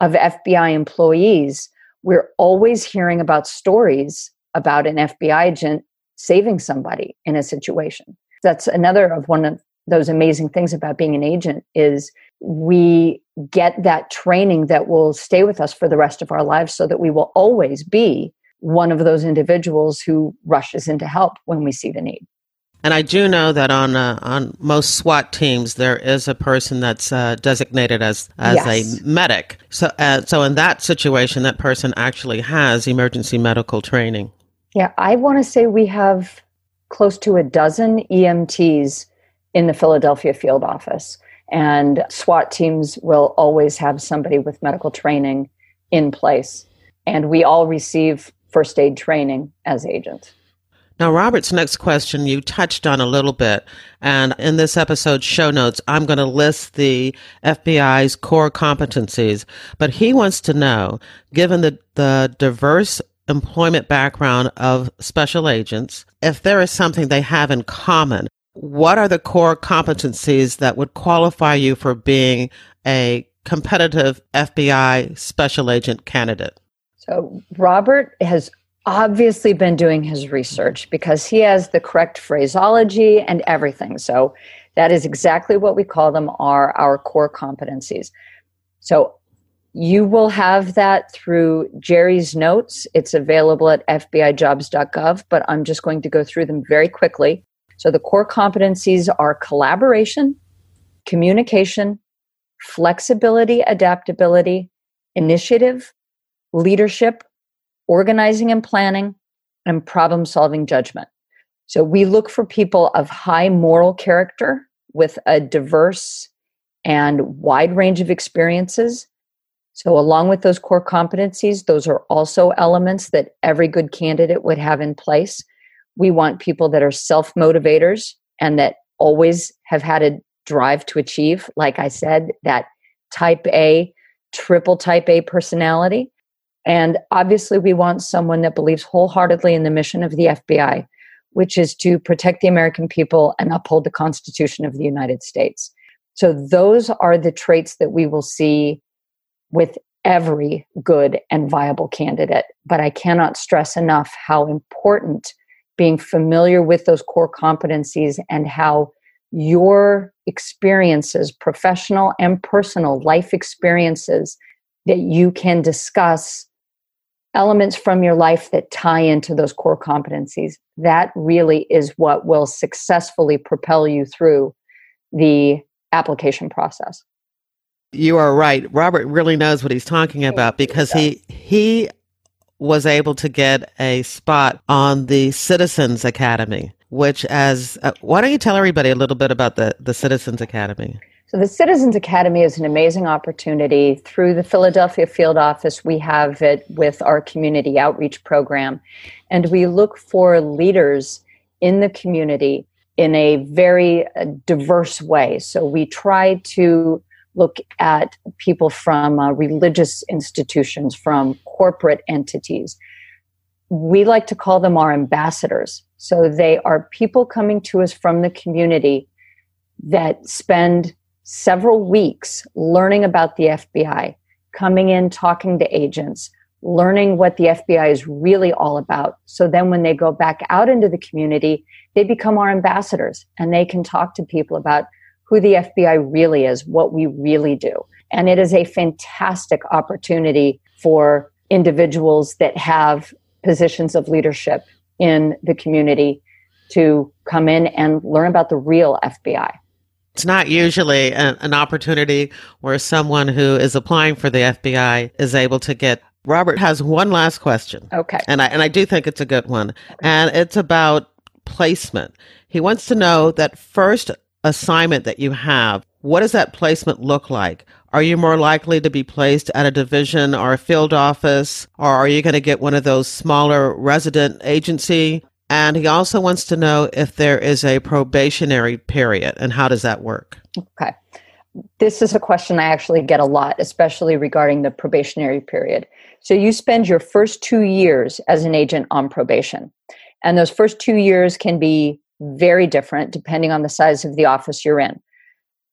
of FBI employees, we're always hearing about stories about an FBI agent saving somebody in a situation that's another of one of those amazing things about being an agent is we get that training that will stay with us for the rest of our lives so that we will always be one of those individuals who rushes in to help when we see the need. And I do know that on uh, on most SWAT teams there is a person that's uh, designated as as yes. a medic. So uh, so in that situation, that person actually has emergency medical training. Yeah, I want to say we have close to a dozen EMTs in the Philadelphia field office. And SWAT teams will always have somebody with medical training in place. And we all receive first aid training as agents. Now, Robert's next question you touched on a little bit. And in this episode's show notes, I'm going to list the FBI's core competencies. But he wants to know, given the, the diverse employment background of special agents, if there is something they have in common, what are the core competencies that would qualify you for being a competitive FBI special agent candidate? So, Robert has obviously been doing his research because he has the correct phraseology and everything. So, that is exactly what we call them are our core competencies. So, you will have that through Jerry's notes. It's available at FBIjobs.gov, but I'm just going to go through them very quickly. So the core competencies are collaboration, communication, flexibility, adaptability, initiative, leadership, organizing and planning, and problem solving judgment. So we look for people of high moral character with a diverse and wide range of experiences. So, along with those core competencies, those are also elements that every good candidate would have in place. We want people that are self motivators and that always have had a drive to achieve. Like I said, that type A, triple type A personality. And obviously, we want someone that believes wholeheartedly in the mission of the FBI, which is to protect the American people and uphold the Constitution of the United States. So, those are the traits that we will see with every good and viable candidate. But I cannot stress enough how important being familiar with those core competencies and how your experiences, professional and personal life experiences, that you can discuss elements from your life that tie into those core competencies. That really is what will successfully propel you through the application process. You are right. Robert really knows what he's talking about because he he was able to get a spot on the Citizens Academy, which as uh, why don't you tell everybody a little bit about the the Citizens Academy? So the Citizens Academy is an amazing opportunity through the Philadelphia field office. We have it with our community outreach program and we look for leaders in the community in a very uh, diverse way. So we try to look at people from uh, religious institutions, from corporate entities. We like to call them our ambassadors. So they are people coming to us from the community that spend several weeks learning about the FBI, coming in, talking to agents, learning what the FBI is really all about. So then when they go back out into the community, they become our ambassadors and they can talk to people about who the FBI really is, what we really do. And it is a fantastic opportunity for individuals that have positions of leadership in the community to come in and learn about the real FBI. It's not usually an, an, opportunity where someone who is applying for the FBI is able to get. Robert has one last question. Okay. And I, and I do think it's a good one. And it's about placement. He wants to know that first assignment that you have, what does that placement look like? Are you more likely to be placed at a division or a field office, or are you going to get one of those smaller resident agency? And he also wants to know if there is a probationary period and how does that work? Okay. This is a question I actually get a lot, especially regarding the probationary period. So you spend your first two years as an agent on probation. And those first two years can be very different depending on the size of the office you're in.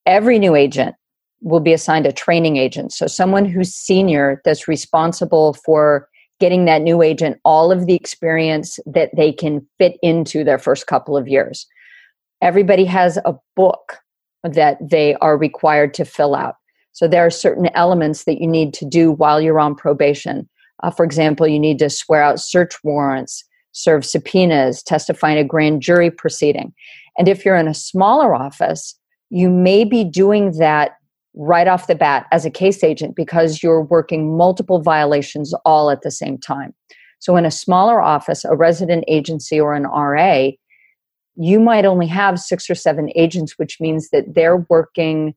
Every new agent will be assigned a training agent. So, someone who's senior that's responsible for getting that new agent all of the experience that they can fit into their first couple of years. Everybody has a book that they are required to fill out. So, there are certain elements that you need to do while you're on probation. Uh, for example, you need to swear out search warrants serve subpoenas, testify in a grand jury proceeding. And if you're in a smaller office, you may be doing that right off the bat as a case agent because you're working multiple violations all at the same time. So, in a smaller office, a resident agency, or an RA, you might only have six or seven agents, which means that they're working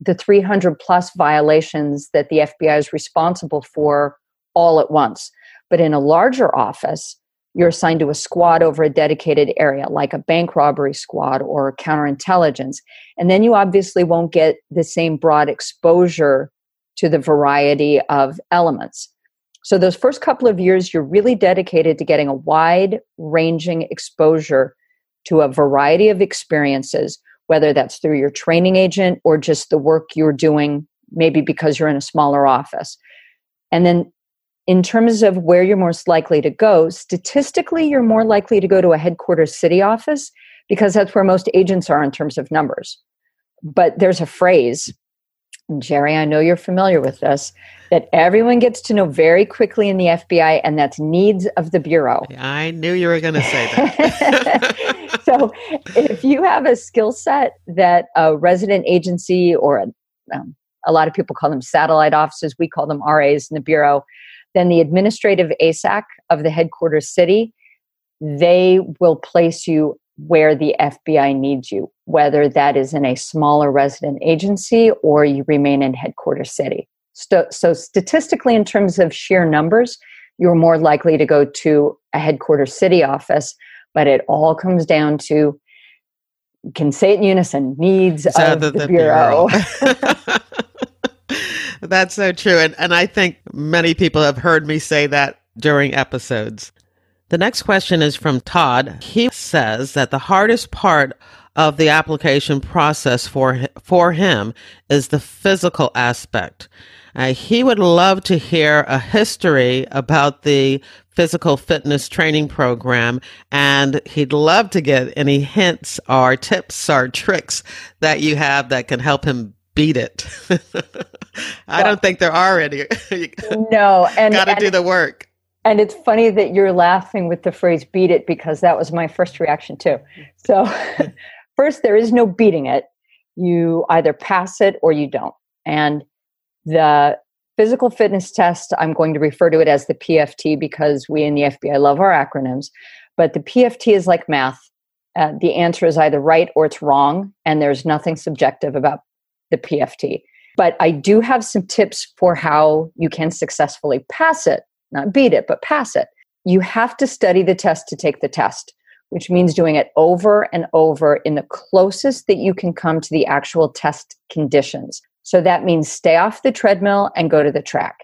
the 300 plus violations that the FBI is responsible for all at once. But in a larger office, you're assigned to a squad over a dedicated area, like a bank robbery squad or counterintelligence. And then you obviously won't get the same broad exposure to the variety of elements. So, those first couple of years, you're really dedicated to getting a wide ranging exposure to a variety of experiences, whether that's through your training agent or just the work you're doing, maybe because you're in a smaller office. And then in terms of where you're most likely to go, statistically, you're more likely to go to a headquarters city office because that's where most agents are in terms of numbers. But there's a phrase, Jerry, I know you're familiar with this, that everyone gets to know very quickly in the FBI, and that's needs of the Bureau. I knew you were going to say that. so if you have a skill set that a resident agency or a, um, a lot of people call them satellite offices, we call them RAs in the Bureau, then the administrative ASAC of the headquarters city, they will place you where the FBI needs you. whether that is in a smaller resident agency or you remain in headquarters city. So, so statistically, in terms of sheer numbers, you're more likely to go to a headquarters city office, but it all comes down to can say it in unison needs of the, the, the bureau. bureau. That's so true. And, and I think many people have heard me say that during episodes. The next question is from Todd. He says that the hardest part of the application process for for him is the physical aspect. Uh, he would love to hear a history about the physical fitness training program, and he'd love to get any hints or tips or tricks that you have that can help him beat it. I don't think there are any. no, and got to do the work. And it's funny that you're laughing with the phrase beat it because that was my first reaction too. So, first, there is no beating it. You either pass it or you don't. And the physical fitness test, I'm going to refer to it as the PFT because we in the FBI love our acronyms. But the PFT is like math. Uh, the answer is either right or it's wrong, and there's nothing subjective about the PFT. But I do have some tips for how you can successfully pass it, not beat it, but pass it. You have to study the test to take the test, which means doing it over and over in the closest that you can come to the actual test conditions. So that means stay off the treadmill and go to the track.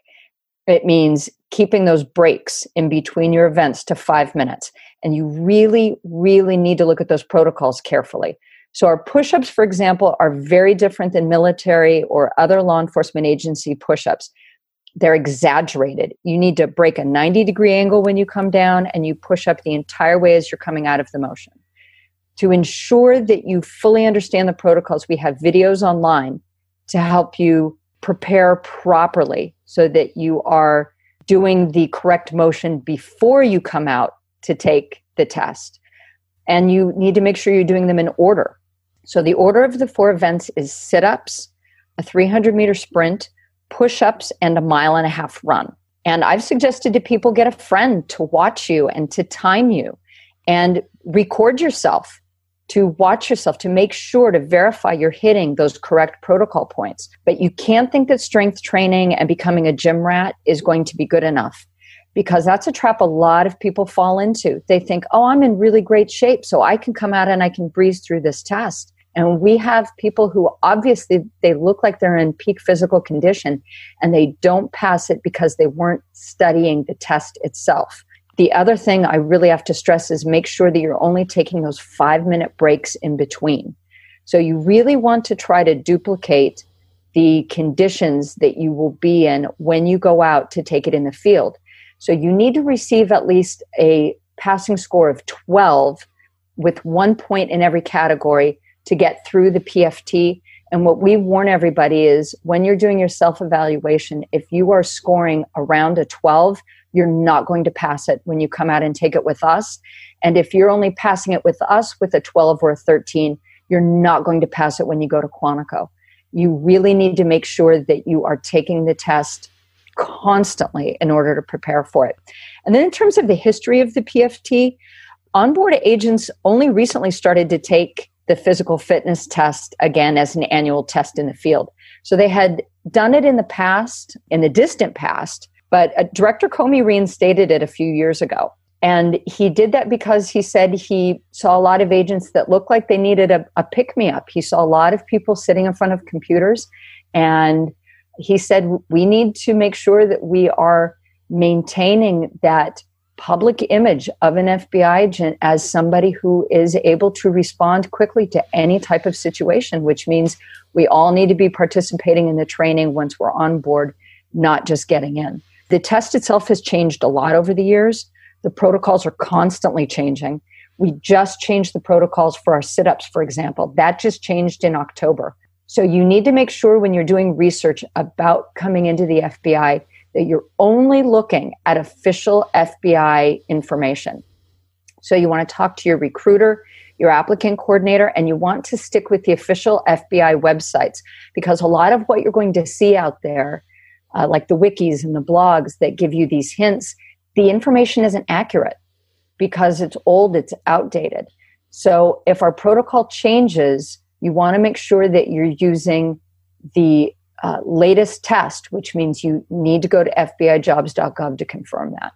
It means keeping those breaks in between your events to five minutes. And you really, really need to look at those protocols carefully so, our push ups, for example, are very different than military or other law enforcement agency push ups. They're exaggerated. You need to break a 90 degree angle when you come down, and you push up the entire way as you're coming out of the motion. To ensure that you fully understand the protocols, we have videos online to help you prepare properly so that you are doing the correct motion before you come out to take the test. And you need to make sure you're doing them in order. So the order of the four events is sit ups, a 300 meter sprint, push ups, and a mile and a half run. And I've suggested to people get a friend to watch you and to time you and record yourself to watch yourself to make sure to verify you're hitting those correct protocol points. But you can't think that strength training and becoming a gym rat is going to be good enough because that's a trap a lot of people fall into. They think, oh, I'm in really great shape, so I can come out and I can breeze through this test. And we have people who obviously they look like they're in peak physical condition and they don't pass it because they weren't studying the test itself. The other thing I really have to stress is make sure that you're only taking those five minute breaks in between. So you really want to try to duplicate the conditions that you will be in when you go out to take it in the field. So you need to receive at least a passing score of 12 with one point in every category to get through the PFT. And what we warn everybody is when you're doing your self evaluation, if you are scoring around a 12, you're not going to pass it when you come out and take it with us. And if you're only passing it with us with a 12 or a 13, you're not going to pass it when you go to Quantico. You really need to make sure that you are taking the test constantly in order to prepare for it. And then, in terms of the history of the PFT, onboard agents only recently started to take the physical fitness test again as an annual test in the field. So they had done it in the past, in the distant past, but uh, Director Comey reinstated it a few years ago. And he did that because he said he saw a lot of agents that looked like they needed a, a pick me up. He saw a lot of people sitting in front of computers. And he said, we need to make sure that we are maintaining that public image of an FBI agent as somebody who is able to respond quickly to any type of situation, which means we all need to be participating in the training once we're on board, not just getting in. The test itself has changed a lot over the years. The protocols are constantly changing. We just changed the protocols for our sit ups, for example. That just changed in October. So you need to make sure when you're doing research about coming into the FBI that you're only looking at official FBI information. So you want to talk to your recruiter, your applicant coordinator, and you want to stick with the official FBI websites because a lot of what you're going to see out there, uh, like the wikis and the blogs that give you these hints, the information isn't accurate because it's old, it's outdated. So if our protocol changes, you want to make sure that you're using the uh, latest test, which means you need to go to FBIJobs.gov to confirm that.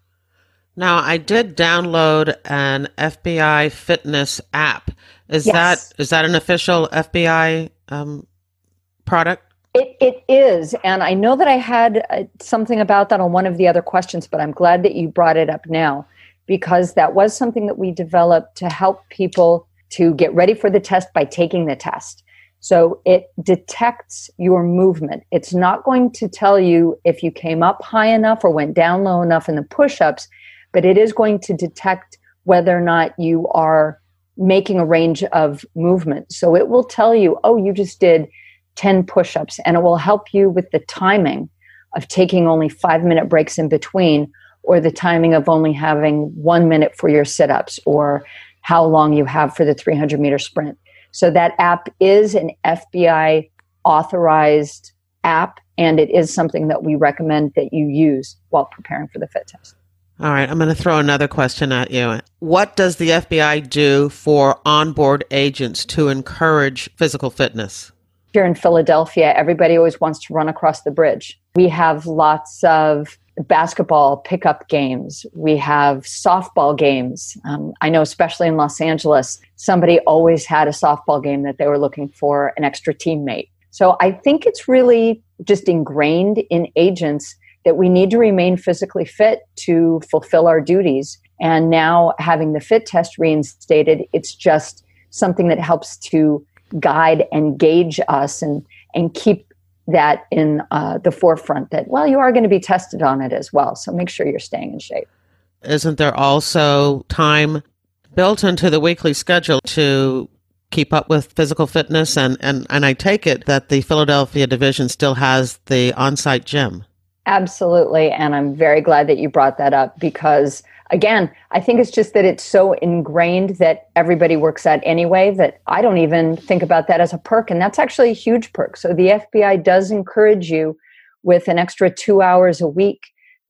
Now, I did download an FBI fitness app. Is yes. that is that an official FBI um, product? It, it is. And I know that I had uh, something about that on one of the other questions, but I'm glad that you brought it up now because that was something that we developed to help people to get ready for the test by taking the test. So it detects your movement. It's not going to tell you if you came up high enough or went down low enough in the push ups, but it is going to detect whether or not you are making a range of movement. So it will tell you, oh, you just did 10 push ups, and it will help you with the timing of taking only five minute breaks in between or the timing of only having one minute for your sit ups or how long you have for the 300 meter sprint. So that app is an FBI authorized app, and it is something that we recommend that you use while preparing for the fit test. All right, I'm going to throw another question at you. What does the FBI do for onboard agents to encourage physical fitness? Here in Philadelphia, everybody always wants to run across the bridge. We have lots of basketball pickup games. We have softball games. Um, I know, especially in Los Angeles, somebody always had a softball game that they were looking for an extra teammate. So I think it's really just ingrained in agents that we need to remain physically fit to fulfill our duties. And now having the fit test reinstated, it's just something that helps to guide and gauge us and, and keep that in uh, the forefront that, well, you are going to be tested on it as well. So make sure you're staying in shape. Isn't there also time built into the weekly schedule to keep up with physical fitness? And, and, and I take it that the Philadelphia division still has the on site gym. Absolutely. And I'm very glad that you brought that up because again, I think it's just that it's so ingrained that everybody works out anyway that I don't even think about that as a perk. And that's actually a huge perk. So the FBI does encourage you with an extra two hours a week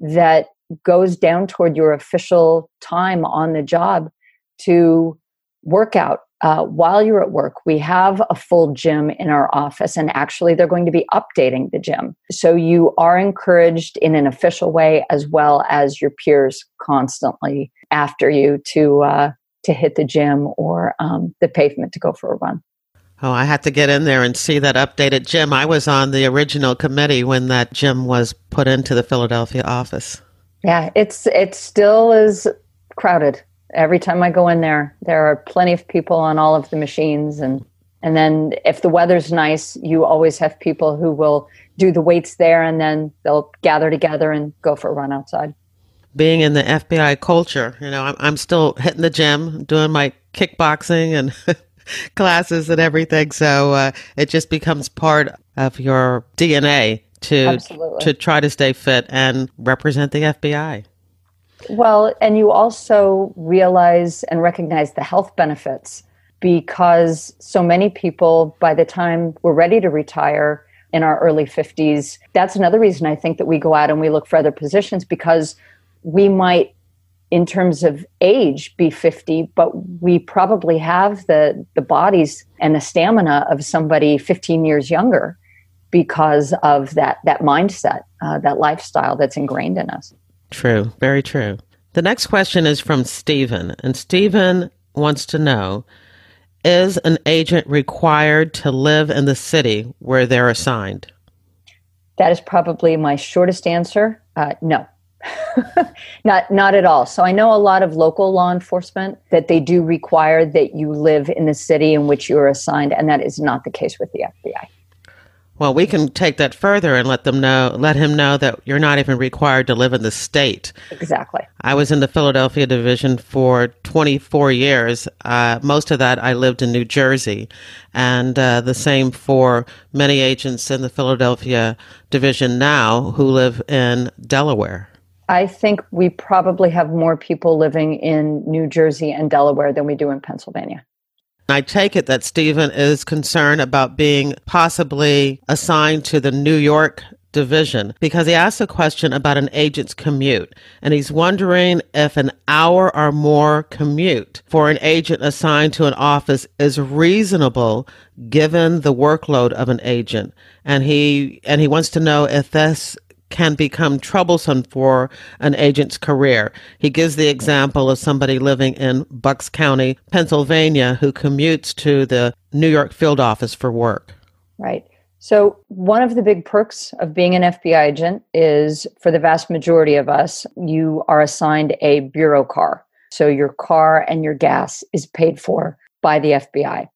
that goes down toward your official time on the job to work out uh, while you're at work, we have a full gym in our office, and actually, they're going to be updating the gym. So you are encouraged in an official way, as well as your peers constantly after you to uh, to hit the gym or um, the pavement to go for a run. Oh, I had to get in there and see that updated gym. I was on the original committee when that gym was put into the Philadelphia office. Yeah, it's it still is crowded every time I go in there, there are plenty of people on all of the machines and and then if the weather's nice, you always have people who will do the weights there and then they'll gather together and go for a run outside. Being in the FBI culture, you know, I'm, I'm still hitting the gym, doing my kickboxing and classes and everything. So uh, it just becomes part of your DNA to Absolutely. to try to stay fit and represent the FBI. Well, and you also realize and recognize the health benefits because so many people, by the time we're ready to retire in our early 50s, that's another reason I think that we go out and we look for other positions because we might, in terms of age, be 50, but we probably have the, the bodies and the stamina of somebody 15 years younger because of that, that mindset, uh, that lifestyle that's ingrained in us. True, very true. The next question is from Stephen, and Stephen wants to know Is an agent required to live in the city where they're assigned? That is probably my shortest answer. Uh, no. not not at all. So I know a lot of local law enforcement that they do require that you live in the city in which you are assigned, and that is not the case with the FBI. Well, we can take that further and let them know, let him know that you're not even required to live in the state. Exactly. I was in the Philadelphia division for 24 years. Uh, most of that I lived in New Jersey, and uh, the same for many agents in the Philadelphia division now who live in Delaware. I think we probably have more people living in New Jersey and Delaware than we do in Pennsylvania. I take it that Stephen is concerned about being possibly assigned to the New York division because he asked a question about an agent's commute and he's wondering if an hour or more commute for an agent assigned to an office is reasonable given the workload of an agent. And he and he wants to know if this can become troublesome for an agent's career. He gives the example of somebody living in Bucks County, Pennsylvania, who commutes to the New York field office for work. Right. So, one of the big perks of being an FBI agent is for the vast majority of us, you are assigned a bureau car. So, your car and your gas is paid for by the FBI.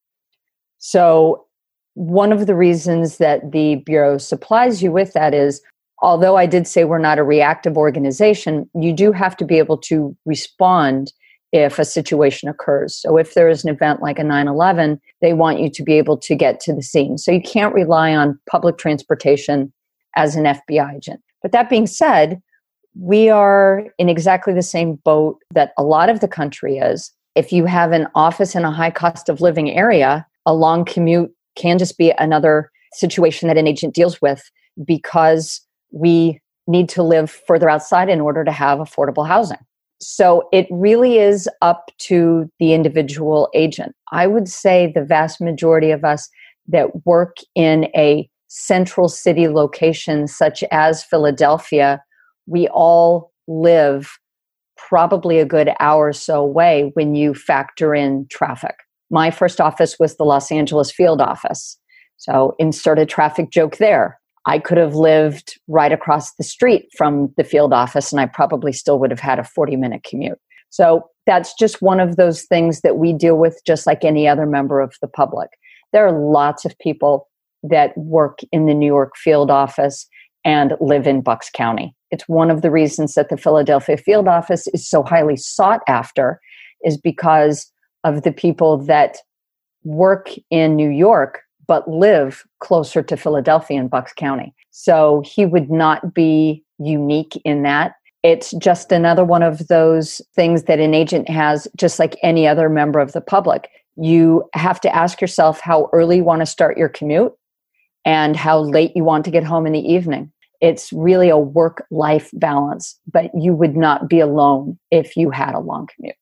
So, one of the reasons that the Bureau supplies you with that is although I did say we're not a reactive organization, you do have to be able to respond if a situation occurs. So if there is an event like a 9 11, they want you to be able to get to the scene. So you can't rely on public transportation as an FBI agent. But that being said, we are in exactly the same boat that a lot of the country is. If you have an office in a high cost of living area, a long commute can just be another situation that an agent deals with because we need to live further outside in order to have affordable housing. So it really is up to the individual agent. I would say the vast majority of us that work in a central city location, such as Philadelphia, we all live probably a good hour or so away when you factor in traffic. My first office was the Los Angeles field office. So insert a traffic joke there. I could have lived right across the street from the field office and I probably still would have had a 40 minute commute. So that's just one of those things that we deal with just like any other member of the public. There are lots of people that work in the New York field office and live in Bucks County. It's one of the reasons that the Philadelphia field office is so highly sought after is because of the people that work in New York but live closer to Philadelphia and Bucks County. So he would not be unique in that. It's just another one of those things that an agent has, just like any other member of the public. You have to ask yourself how early you want to start your commute and how late you want to get home in the evening. It's really a work life balance, but you would not be alone if you had a long commute.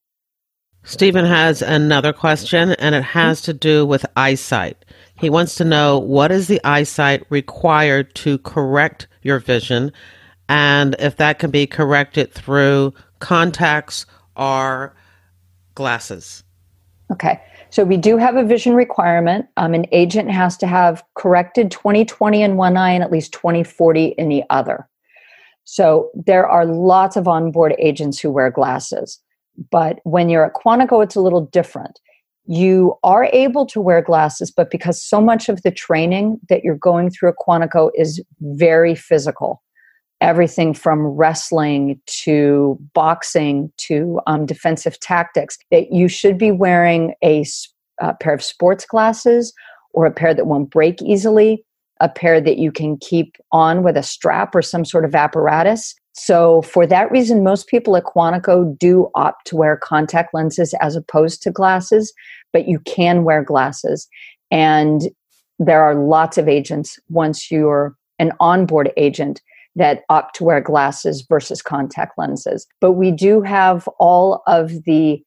Stephen has another question, and it has to do with eyesight. He wants to know what is the eyesight required to correct your vision and if that can be corrected through contacts or glasses. Okay. So we do have a vision requirement. Um, an agent has to have corrected 20/20 in one eye and at least 20/40 in the other. So there are lots of onboard agents who wear glasses. But when you're at Quantico, it's a little different you are able to wear glasses, but because so much of the training that you're going through at Quantico is very physical, everything from wrestling to boxing to um, defensive tactics, that you should be wearing a, a pair of sports glasses or a pair that won't break easily, a pair that you can keep on with a strap or some sort of apparatus. So, for that reason, most people at Quantico do opt to wear contact lenses as opposed to glasses, but you can wear glasses. And there are lots of agents once you're an onboard agent that opt to wear glasses versus contact lenses. But we do have all of the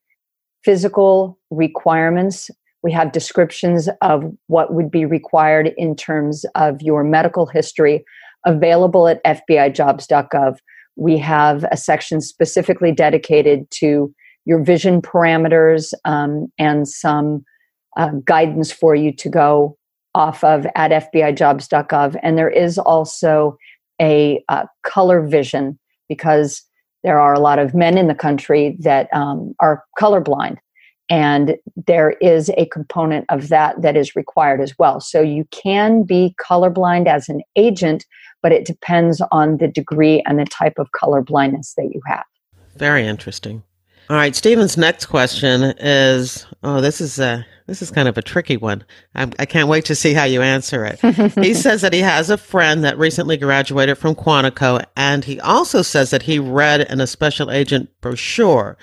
physical requirements. We have descriptions of what would be required in terms of your medical history available at FBIjobs.gov we have a section specifically dedicated to your vision parameters um, and some uh, guidance for you to go off of at fbijobs.gov. And there is also a uh, color vision because there are a lot of men in the country that um, are colorblind. And there is a component of that that is required as well. So you can be colorblind as an agent, but it depends on the degree and the type of color blindness that you have. Very interesting. All right, Stephen's next question is oh, this is a this is kind of a tricky one. I'm, I can not wait to see how you answer it. he says that he has a friend that recently graduated from Quantico, and he also says that he read in a special agent brochure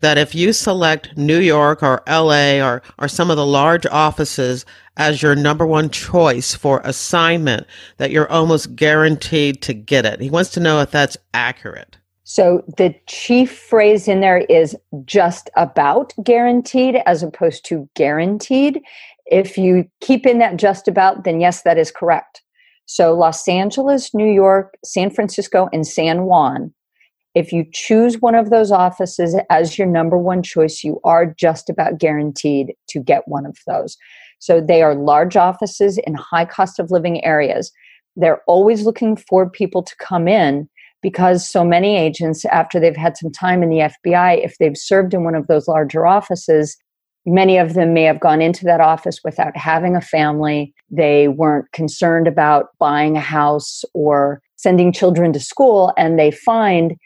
that if you select New York or LA or, or some of the large offices as your number one choice for assignment, that you're almost guaranteed to get it. He wants to know if that's accurate. So the chief phrase in there is just about guaranteed as opposed to guaranteed. If you keep in that just about, then yes, that is correct. So Los Angeles, New York, San Francisco, and San Juan. If you choose one of those offices as your number one choice, you are just about guaranteed to get one of those. So they are large offices in high cost of living areas. They're always looking for people to come in because so many agents, after they've had some time in the FBI, if they've served in one of those larger offices, many of them may have gone into that office without having a family. They weren't concerned about buying a house or sending children to school, and they find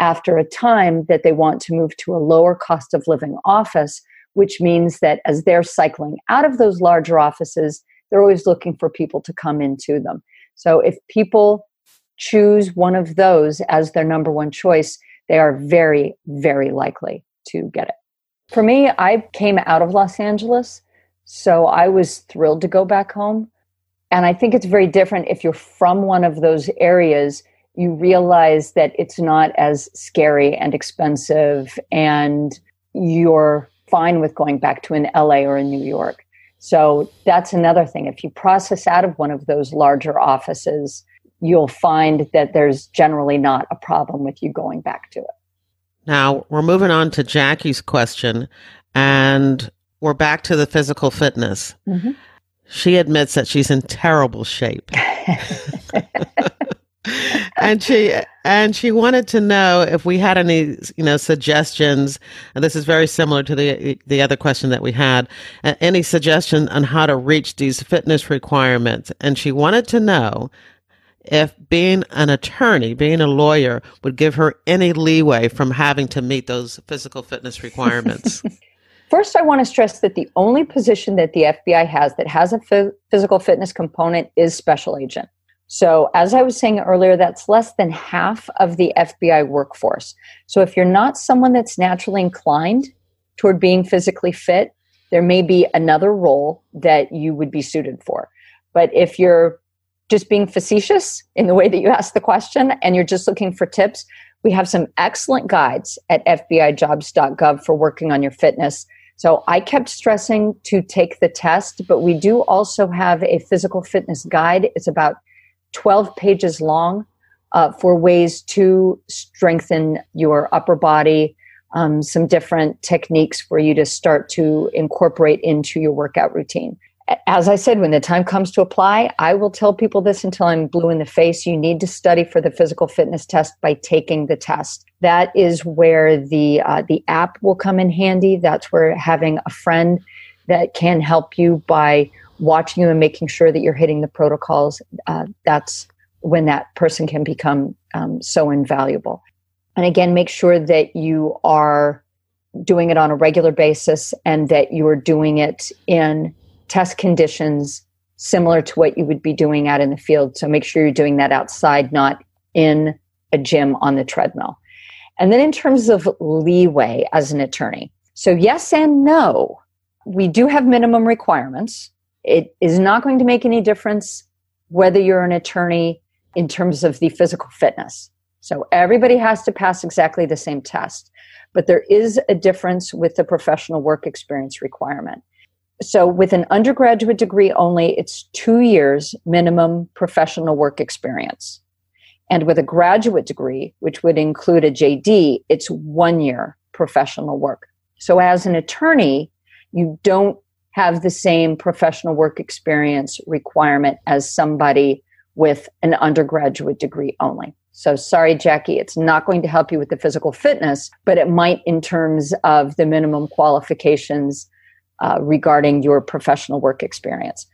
after a time that they want to move to a lower cost of living office, which means that as they're cycling out of those larger offices, they're always looking for people to come into them. So if people choose one of those as their number one choice, they are very, very likely to get it. For me, I came out of Los Angeles, so I was thrilled to go back home. And I think it's very different if you're from one of those areas, you realize that it's not as scary and expensive, and you're fine with going back to an LA or a New York. So that's another thing. If you process out of one of those larger offices, you'll find that there's generally not a problem with you going back to it. Now we're moving on to Jackie's question, and we're back to the physical fitness. Mm-hmm. She admits that she's in terrible shape. and she and she wanted to know if we had any you know suggestions and this is very similar to the the other question that we had uh, any suggestion on how to reach these fitness requirements and she wanted to know if being an attorney, being a lawyer, would give her any leeway from having to meet those physical fitness requirements. First, I want to stress that the only position that the FBI has that has a f- physical fitness component is special agent. So, as I was saying earlier, that's less than half of the FBI workforce. So, if you're not someone that's naturally inclined toward being physically fit, there may be another role that you would be suited for. But if you're just being facetious in the way that you ask the question and you're just looking for tips, we have some excellent guides at FBIjobs.gov for working on your fitness. So I kept stressing to take the test, but we do also have a physical fitness guide. It's about 12 pages long uh, for ways to strengthen your upper body, um, some different techniques for you to start to incorporate into your workout routine as I said, when the time comes to apply, I will tell people this until I'm blue in the face. You need to study for the physical fitness test by taking the test. That is where the uh, the app will come in handy. That's where having a friend that can help you by watching you and making sure that you're hitting the protocols. Uh, that's when that person can become um, so invaluable. And again, make sure that you are doing it on a regular basis and that you are doing it in test conditions similar to what you would be doing out in the field. So make sure you're doing that outside, not in a gym on the treadmill. And then in terms of leeway as an attorney, so yes and no, we do have minimum requirements. It is not going to make any difference whether you're an attorney in terms of the physical fitness. So everybody has to pass exactly the same test, but there is a difference with the professional work experience requirement. So, with an undergraduate degree only, it's two years minimum professional work experience. And with a graduate degree, which would include a JD, it's one year professional work. So, as an attorney, you don't have the same professional work experience requirement as somebody with an undergraduate degree only. So, sorry, Jackie, it's not going to help you with the physical fitness, but it might in terms of the minimum qualifications uh, regarding your professional work experience.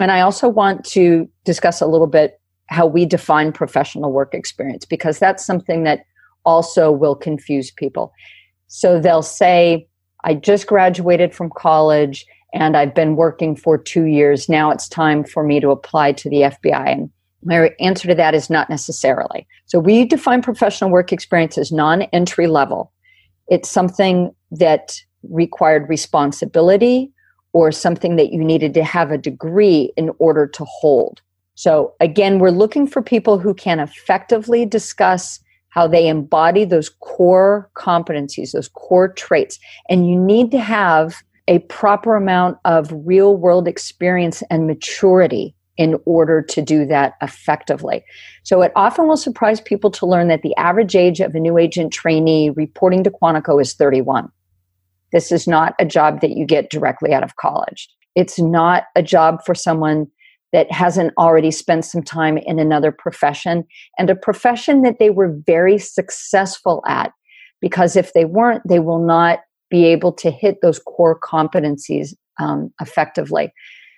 And I also want to discuss a little bit how we define professional work experience because that's something that also will confuse people. So they'll say, I just graduated from college and I've been working for two years. Now it's time for me to apply to the FBI. And my answer to that is not necessarily. So we define professional work experience as non entry level. It's something that required responsibility or something that you needed to have a degree in order to hold. So again, we're looking for people who can effectively discuss how they embody those core competencies, those core traits. And you need to have a proper amount of real world experience and maturity in order to do that effectively. So it often will surprise people to learn that the average age of a new agent trainee reporting to Quantico is 31. This is not a job that you get directly out of college. It's not a job for someone that hasn't already spent some time in another profession and a profession that they were very successful at. Because if they weren't, they will not be able to hit those core competencies um, effectively.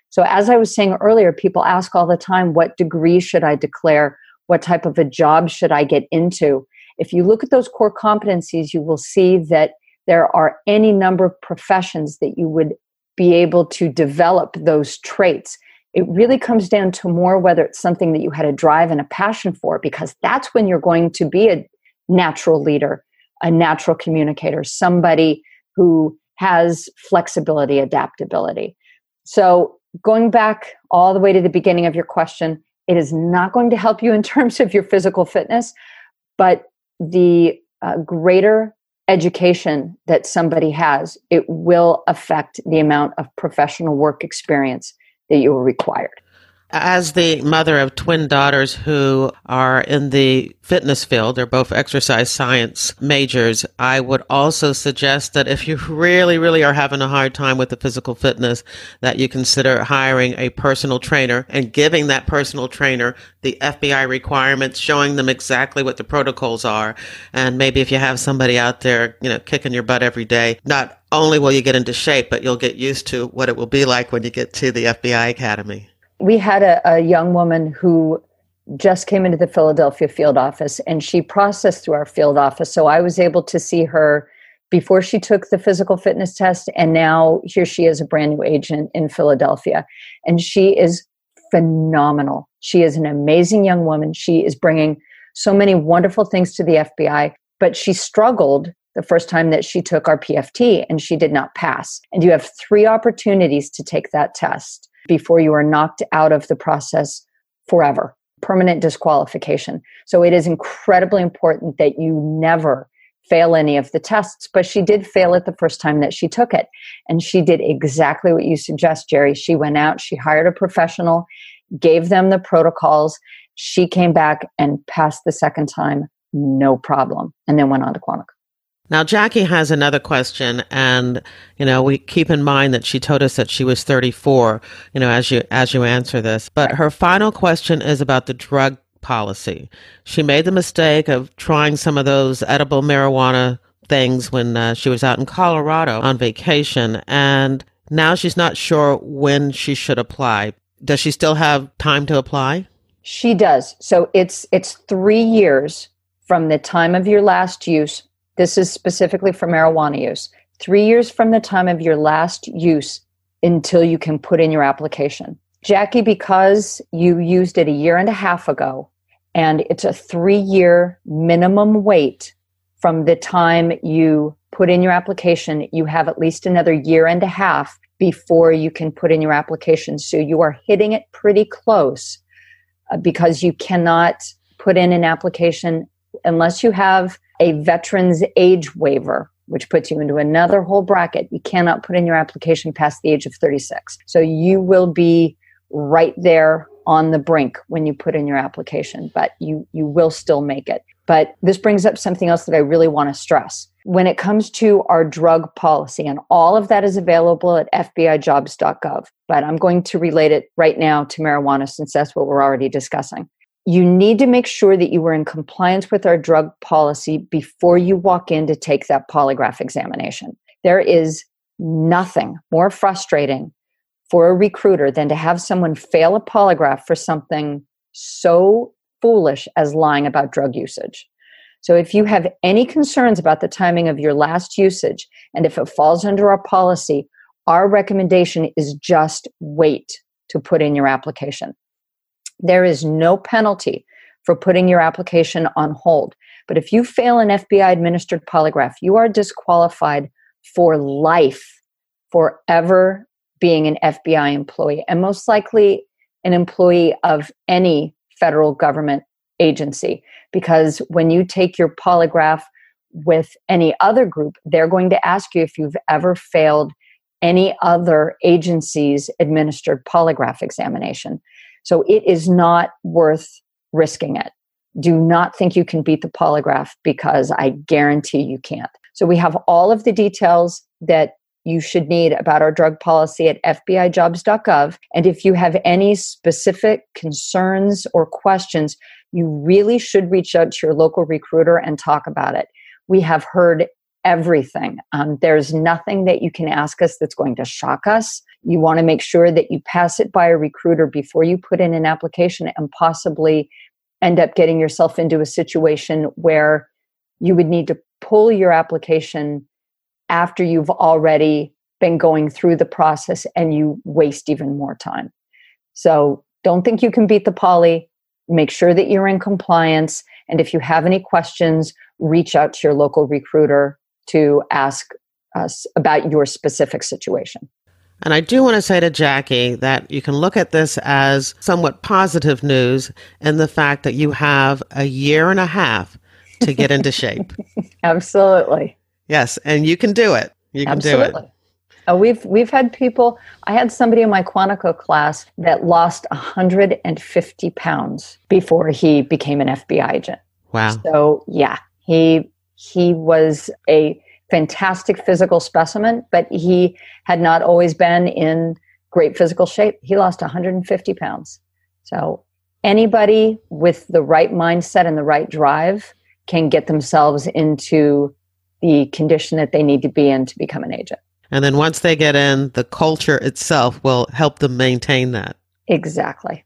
So, as I was saying earlier, people ask all the time, what degree should I declare? What type of a job should I get into? If you look at those core competencies, you will see that there are any number of professions that you would be able to develop those traits. It really comes down to more whether it's something that you had a drive and a passion for, because that's when you're going to be a natural leader, a natural communicator, somebody who has flexibility, adaptability. So, going back all the way to the beginning of your question, it is not going to help you in terms of your physical fitness, but the uh, greater education that somebody has, it will affect the amount of professional work experience that you are required. As the mother of twin daughters who are in the fitness field, they're both exercise science majors, I would also suggest that if you really, really are having a hard time with the physical fitness, that you consider hiring a personal trainer and giving that personal trainer the FBI requirements, showing them exactly what the protocols are. And maybe if you have somebody out there, you know, kicking your butt every day, not only will you get into shape, but you'll get used to what it will be like when you get to the FBI Academy we had a, a young woman who just came into the Philadelphia field office and she processed through our field office. So I was able to see her before she took the physical fitness test. And now here she is a brand new agent in Philadelphia. And she is phenomenal. She is an amazing young woman. She is bringing so many wonderful things to the FBI, but she struggled the first time that she took our PFT and she did not pass. And you have three opportunities to take that test before you are knocked out of the process forever permanent disqualification. So it is incredibly important that you never fail any of the tests, but she did fail it the first time that she took it. And she did exactly what you suggest, Jerry. She went out, she hired a professional, gave them the protocols. She came back and passed the second time, no problem, and then went on to Quantico. Now, Jackie has another question, and you know we keep in mind that she told us that she was 34. You know, as you as you answer this, but her final question is about the drug policy. She made the mistake of trying some of those edible marijuana things when uh, she was out in Colorado on vacation, and now she's not sure when she should apply. Does she still have time to apply? She does. So it's it's three years from the time of your last use this is specifically for marijuana use. Three years from the time of your last use until you can put in your application. Jackie, because you used it a year and a half ago, and it's a three year minimum wait from the time you put in your application, you have at least another year and a half before you can put in your application. So you are hitting it pretty close uh, because you cannot put in an application unless you have a veteran's age waiver, which puts you into another whole bracket. You cannot put in your application past the age of 36. So you will be right there on the brink when you put in your application, but you, you will still make it. But this brings up something else that I really want to stress. When it comes to our drug policy, and all of that is available at FBIjobs.gov, but I'm going to relate it right now to marijuana since that's what we're already discussing you need to make sure that you are in compliance with our drug policy before you walk in to take that polygraph examination. There is nothing more frustrating for a recruiter than to have someone fail a polygraph for something so foolish as lying about drug usage. So if you have any concerns about the timing of your last usage, and if it falls under our policy, our recommendation is just wait to put in your application. There is no penalty for putting your application on hold. But if you fail an FBI administered polygraph, you are disqualified for life, forever being an FBI employee, and most likely an employee of any federal government agency. Because when you take your polygraph with any other group, they're going to ask you if you've ever failed any other agency's administered polygraph examination. So it is not worth risking it. Do not think you can beat the polygraph because I guarantee you can't. So we have all of the details that you should need about our drug policy at FBIjobs.gov. And if you have any specific concerns or questions, you really should reach out to your local recruiter and talk about it. We have heard everything. Um, there's nothing that you can ask us that's going to shock us. You want to make sure that you pass it by a recruiter before you put in an application and possibly end up getting yourself into a situation where you would need to pull your application after you've already been going through the process and you waste even more time. So don't think you can beat the poly. Make sure that you're in compliance. And if you have any questions, reach out to your local recruiter to ask us about your specific situation. And I do want to say to Jackie that you can look at this as somewhat positive news in the fact that you have a year and a half to get into shape. Absolutely. Yes, and you can do it. You can Absolutely. do it. Uh, we've we've had people. I had somebody in my Quantico class that lost 150 pounds before he became an FBI agent. Wow. So yeah, he he was a fantastic physical specimen, but he had not always been in great physical shape. He lost 150 pounds. So anybody with the right mindset and the right drive can get themselves into the condition that they need to be in to become an agent. And then once they get in, the culture itself will help them maintain that. Exactly.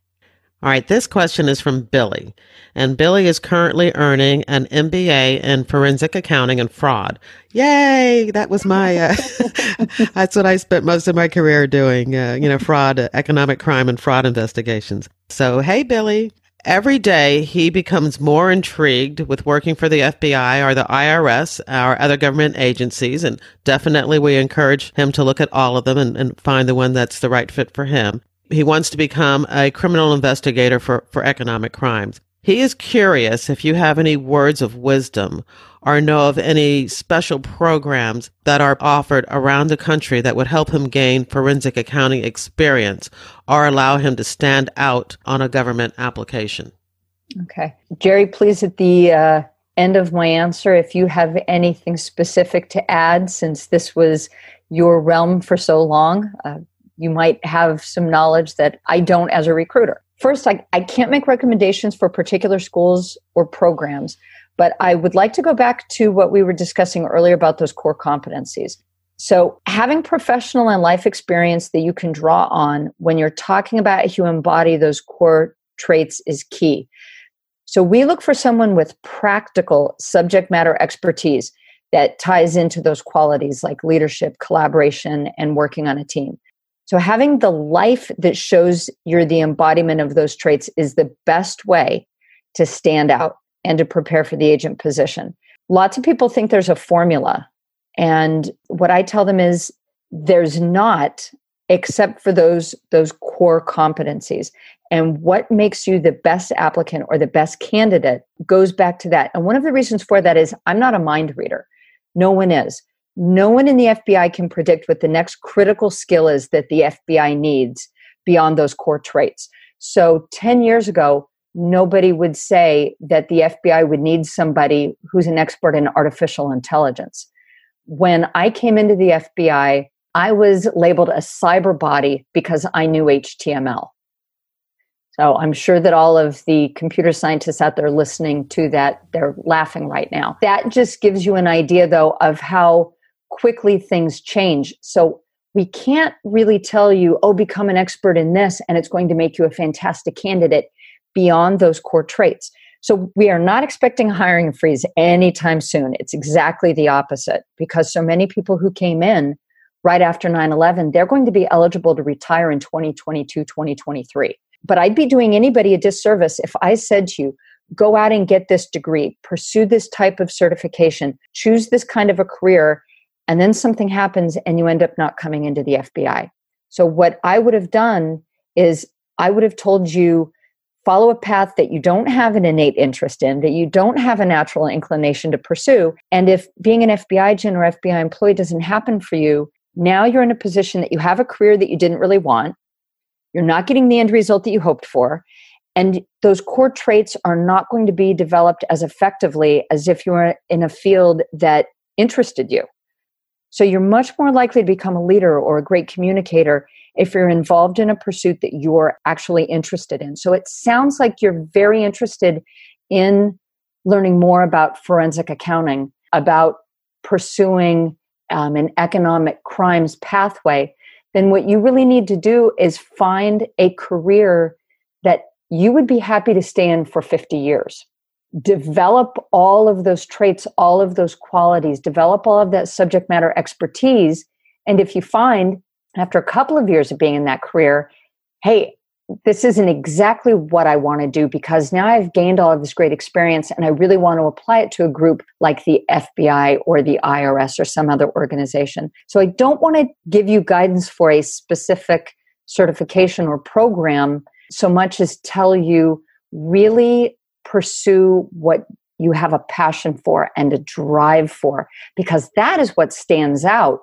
All right, this question is from Billy. And Billy is currently earning an MBA in forensic accounting and fraud. Yay! That was my, uh, that's what I spent most of my career doing, uh, you know, fraud, economic crime and fraud investigations. So, hey, Billy. Every day he becomes more intrigued with working for the FBI or the IRS or other government agencies. And definitely we encourage him to look at all of them and, and find the one that's the right fit for him. He wants to become a criminal investigator for, for economic crimes. He is curious if you have any words of wisdom or know of any special programs that are offered around the country that would help him gain forensic accounting experience or allow him to stand out on a government application. Okay. Jerry, please, at the uh, end of my answer, if you have anything specific to add, since this was your realm for so long, uh, you might have some knowledge that I don't as a recruiter. First, I, I can't make recommendations for particular schools or programs, but I would like to go back to what we were discussing earlier about those core competencies. So, having professional and life experience that you can draw on when you're talking about how you embody those core traits is key. So, we look for someone with practical subject matter expertise that ties into those qualities like leadership, collaboration, and working on a team. So, having the life that shows you're the embodiment of those traits is the best way to stand out and to prepare for the agent position. Lots of people think there's a formula. And what I tell them is there's not, except for those, those core competencies. And what makes you the best applicant or the best candidate goes back to that. And one of the reasons for that is I'm not a mind reader. No one is. No one in the FBI can predict what the next critical skill is that the FBI needs beyond those core traits. So 10 years ago, nobody would say that the FBI would need somebody who's an expert in artificial intelligence. When I came into the FBI, I was labeled a cyber body because I knew HTML. So I'm sure that all of the computer scientists out there listening to that, they're laughing right now. That just gives you an idea, though, of how quickly things change. So we can't really tell you, oh, become an expert in this and it's going to make you a fantastic candidate beyond those core traits. So we are not expecting a hiring freeze anytime soon. It's exactly the opposite because so many people who came in right after 9 11, they're going to be eligible to retire in 2022, 2023. But I'd be doing anybody a disservice if I said to you, go out and get this degree, pursue this type of certification, choose this kind of a career, and then something happens and you end up not coming into the FBI. So, what I would have done is I would have told you follow a path that you don't have an innate interest in, that you don't have a natural inclination to pursue. And if being an FBI agent or FBI employee doesn't happen for you, now you're in a position that you have a career that you didn't really want. You're not getting the end result that you hoped for. And those core traits are not going to be developed as effectively as if you were in a field that interested you. So you're much more likely to become a leader or a great communicator if you're involved in a pursuit that you're actually interested in. So it sounds like you're very interested in learning more about forensic accounting, about pursuing um, an economic crimes pathway. Then what you really need to do is find a career that you would be happy to stay in for 50 years. Develop all of those traits, all of those qualities, develop all of that subject matter expertise. And if you find after a couple of years of being in that career, hey, this isn't exactly what I want to do because now I've gained all of this great experience and I really want to apply it to a group like the FBI or the IRS or some other organization. So I don't want to give you guidance for a specific certification or program so much as tell you really pursue what you have a passion for and a drive for because that is what stands out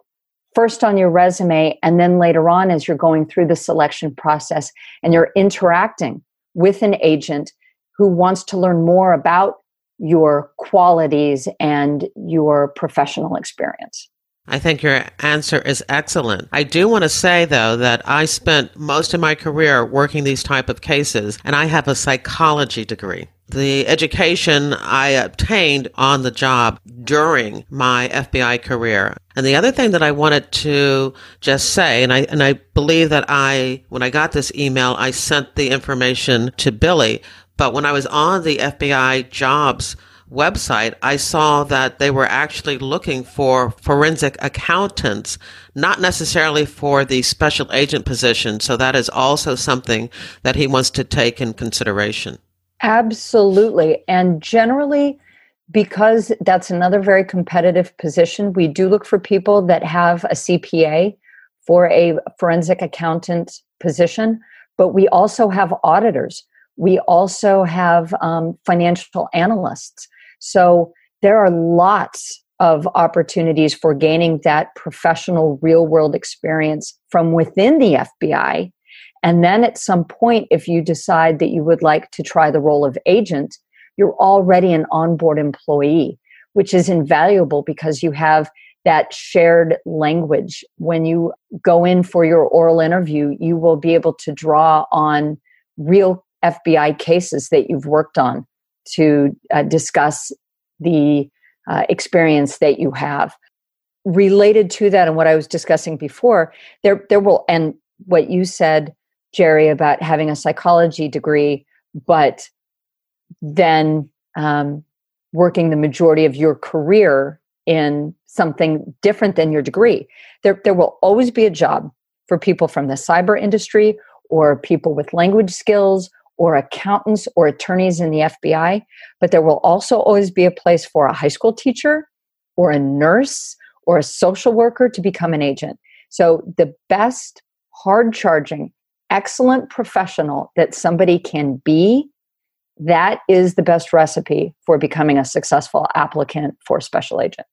first on your resume and then later on as you're going through the selection process and you're interacting with an agent who wants to learn more about your qualities and your professional experience. I think your answer is excellent. I do want to say though that I spent most of my career working these type of cases and I have a psychology degree the education I obtained on the job during my FBI career. And the other thing that I wanted to just say, and I, and I believe that I, when I got this email, I sent the information to Billy. But when I was on the FBI jobs website, I saw that they were actually looking for forensic accountants, not necessarily for the special agent position. So that is also something that he wants to take in consideration. Absolutely. And generally, because that's another very competitive position, we do look for people that have a CPA for a forensic accountant position, but we also have auditors. We also have um, financial analysts. So there are lots of opportunities for gaining that professional real world experience from within the FBI and then at some point, if you decide that you would like to try the role of agent, you're already an onboard employee, which is invaluable because you have that shared language. When you go in for your oral interview, you will be able to draw on real FBI cases that you've worked on to uh, discuss the uh, experience that you have. Related to that, and what I was discussing before, there there will and what you said Jerry, about having a psychology degree, but then um, working the majority of your career in something different than your degree. There, there will always be a job for people from the cyber industry or people with language skills or accountants or attorneys in the FBI, but there will also always be a place for a high school teacher or a nurse or a social worker to become an agent. So the best hard charging excellent professional that somebody can be, that is the best recipe for becoming a successful applicant for special agent.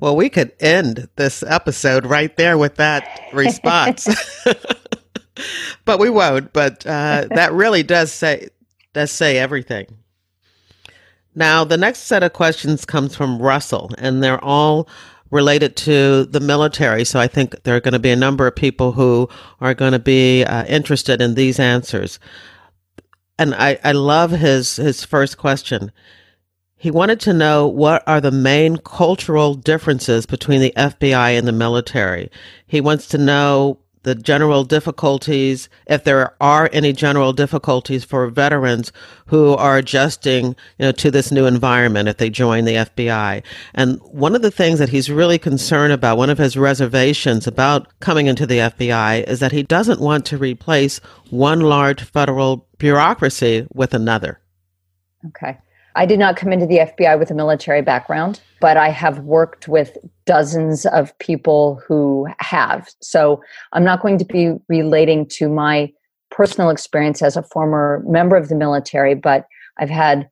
Well, we could end this episode right there with that response. but we won't. But uh, that really does say does say everything. Now, the next set of questions comes from Russell, and they're all related to the military. So I think there are going to be a number of people who are going to be uh, interested in these answers. And I, I love his, his first question. He wanted to know what are the main cultural differences between the FBI and the military. He wants to know the general difficulties, if there are any general difficulties for veterans who are adjusting, you know, to this new environment if they join the FBI. And one of the things that he's really concerned about, one of his reservations about coming into the FBI is that he doesn't want to replace one large federal bureaucracy with another. Okay. I did not come into the FBI with a military background, but I have worked with dozens of people who have. So I'm not going to be relating to my personal experience as a former member of the military, but I've had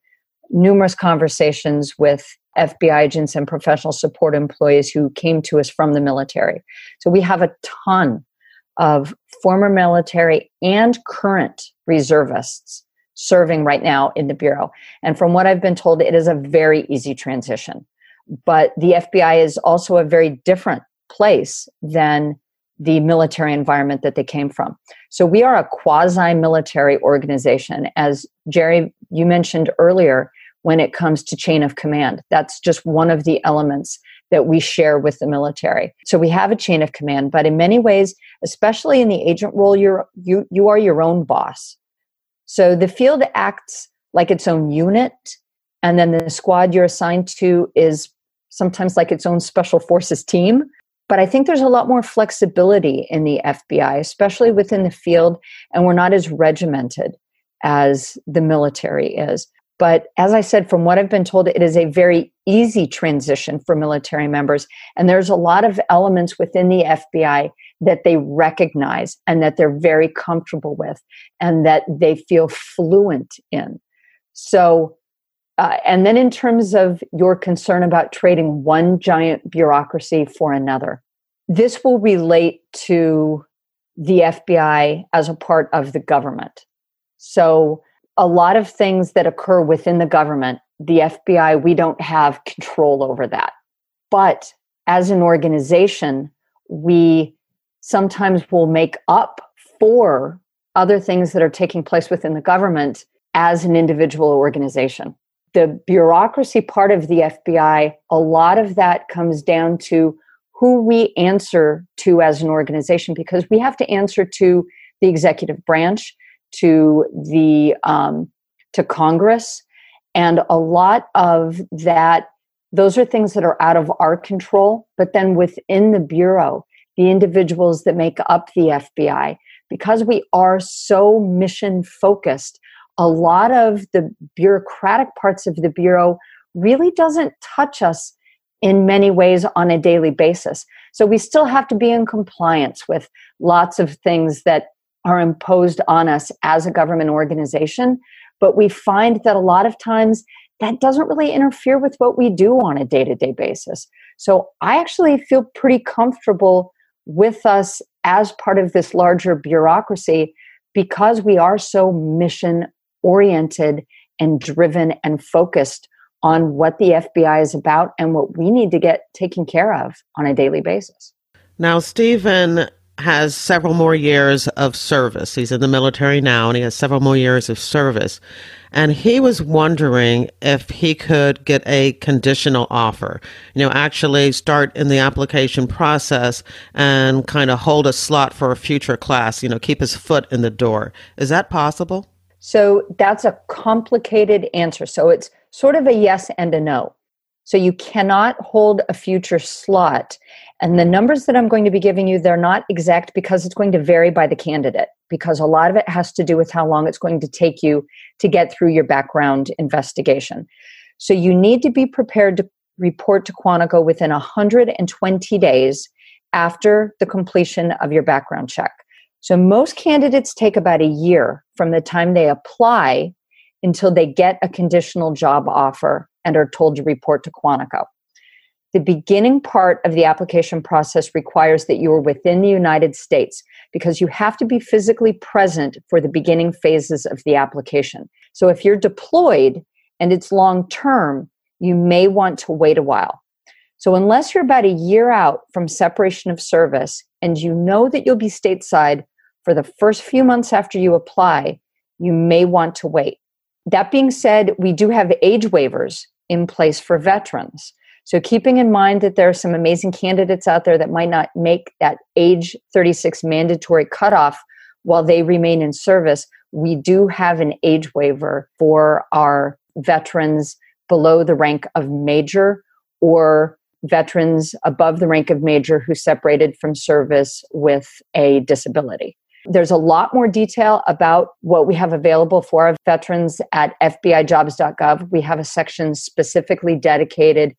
numerous conversations with FBI agents and professional support employees who came to us from the military. So we have a ton of former military and current reservists serving right now in the Bureau. And from what I've been told, it is a very easy transition. But the FBI is also a very different place than the military environment that they came from. So we are a quasi military organization. As Jerry, you mentioned earlier, when it comes to chain of command, that's just one of the elements that we share with the military. So we have a chain of command, but in many ways, especially in the agent role, you're, you, you are your own boss. So the field acts like its own unit, and then the squad you're assigned to is sometimes like its own special forces team. But I think there's a lot more flexibility in the FBI, especially within the field, and we're not as regimented as the military is. But as I said, from what I've been told, it is a very easy transition for military members. And there's a lot of elements within the FBI that they recognize and that they're very comfortable with and that they feel fluent in. So, uh, and then in terms of your concern about trading one giant bureaucracy for another, this will relate to the FBI as a part of the government. So, a lot of things that occur within the government, the FBI, we don't have control over that. But as an organization, we sometimes will make up for other things that are taking place within the government as an individual organization. The bureaucracy part of the FBI, a lot of that comes down to who we answer to as an organization because we have to answer to the executive branch to the um, to Congress, and a lot of that. Those are things that are out of our control. But then within the bureau, the individuals that make up the FBI, because we are so mission focused, a lot of the bureaucratic parts of the bureau really doesn't touch us in many ways on a daily basis. So we still have to be in compliance with lots of things that are imposed on us as a government organization. But we find that a lot of times that doesn't really interfere with what we do on a day to day basis. So I actually feel pretty comfortable with us as part of this larger bureaucracy because we are so mission oriented and driven and focused on what the FBI is about and what we need to get taken care of on a daily basis. Now, Stephen, has several more years of service. He's in the military now and he has several more years of service. And he was wondering if he could get a conditional offer, you know, actually start in the application process and kind of hold a slot for a future class, you know, keep his foot in the door. Is that possible? So that's a complicated answer. So it's sort of a yes and a no. So you cannot hold a future slot and the numbers that I'm going to be giving you, they're not exact because it's going to vary by the candidate, because a lot of it has to do with how long it's going to take you to get through your background investigation. So you need to be prepared to report to Quantico within 120 days after the completion of your background check. So most candidates take about a year from the time they apply until they get a conditional job offer and are told to report to Quantico. The beginning part of the application process requires that you are within the United States because you have to be physically present for the beginning phases of the application. So if you're deployed and it's long term, you may want to wait a while. So unless you're about a year out from separation of service and you know that you'll be stateside for the first few months after you apply, you may want to wait. That being said, we do have age waivers in place for veterans. So, keeping in mind that there are some amazing candidates out there that might not make that age 36 mandatory cutoff while they remain in service, we do have an age waiver for our veterans below the rank of major or veterans above the rank of major who separated from service with a disability. There's a lot more detail about what we have available for our veterans at FBIJobs.gov. We have a section specifically dedicated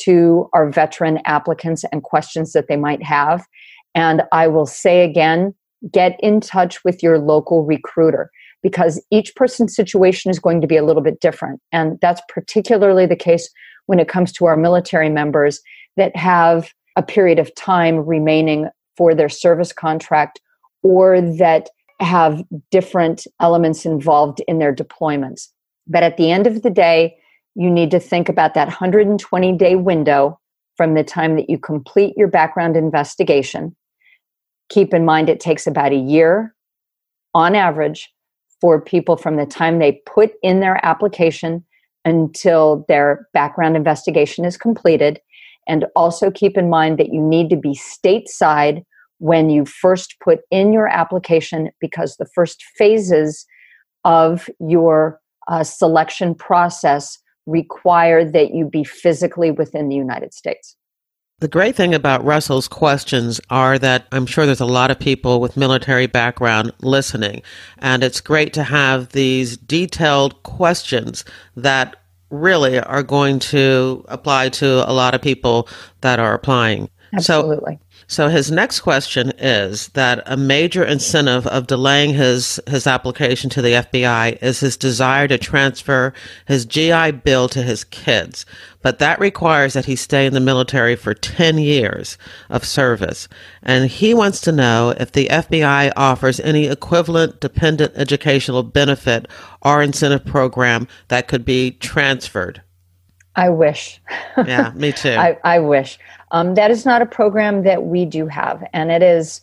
to our veteran applicants and questions that they might have. And I will say again, get in touch with your local recruiter because each person's situation is going to be a little bit different. And that's particularly the case when it comes to our military members that have a period of time remaining for their service contract or that have different elements involved in their deployments. But at the end of the day, you need to think about that 120 day window from the time that you complete your background investigation. Keep in mind it takes about a year on average for people from the time they put in their application until their background investigation is completed. And also keep in mind that you need to be stateside when you first put in your application because the first phases of your uh, selection process require that you be physically within the United States. The great thing about Russell's questions are that I'm sure there's a lot of people with military background listening, and it's great to have these detailed questions that really are going to apply to a lot of people that are applying. Absolutely. So, so his next question is that a major incentive of delaying his his application to the FBI is his desire to transfer his GI Bill to his kids, but that requires that he stay in the military for 10 years of service. And he wants to know if the FBI offers any equivalent dependent educational benefit or incentive program that could be transferred. I wish. Yeah, me too. I, I wish. Um, that is not a program that we do have, and it is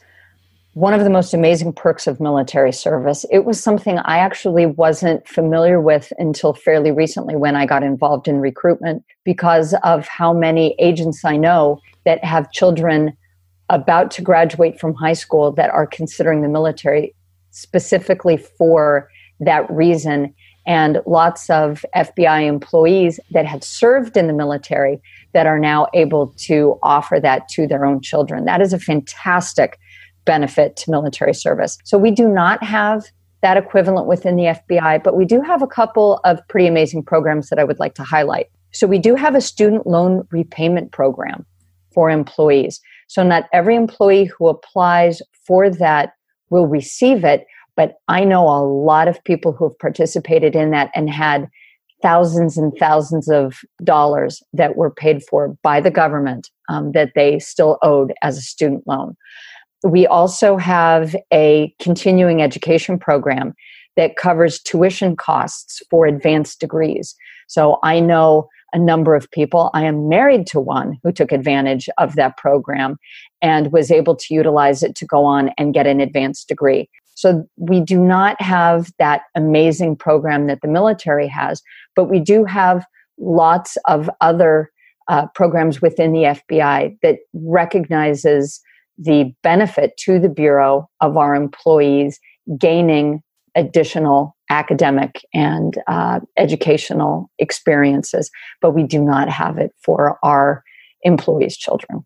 one of the most amazing perks of military service. It was something I actually wasn't familiar with until fairly recently when I got involved in recruitment because of how many agents I know that have children about to graduate from high school that are considering the military specifically for that reason and lots of FBI employees that had served in the military that are now able to offer that to their own children. That is a fantastic benefit to military service. So we do not have that equivalent within the FBI, but we do have a couple of pretty amazing programs that I would like to highlight. So we do have a student loan repayment program for employees. So not every employee who applies for that will receive it, but I know a lot of people who have participated in that and had thousands and thousands of dollars that were paid for by the government um, that they still owed as a student loan. We also have a continuing education program that covers tuition costs for advanced degrees. So I know a number of people. I am married to one who took advantage of that program and was able to utilize it to go on and get an advanced degree. So we do not have that amazing program that the military has, but we do have lots of other uh, programs within the FBI that recognizes the benefit to the Bureau of our employees gaining additional academic and uh, educational experiences, but we do not have it for our employees' children.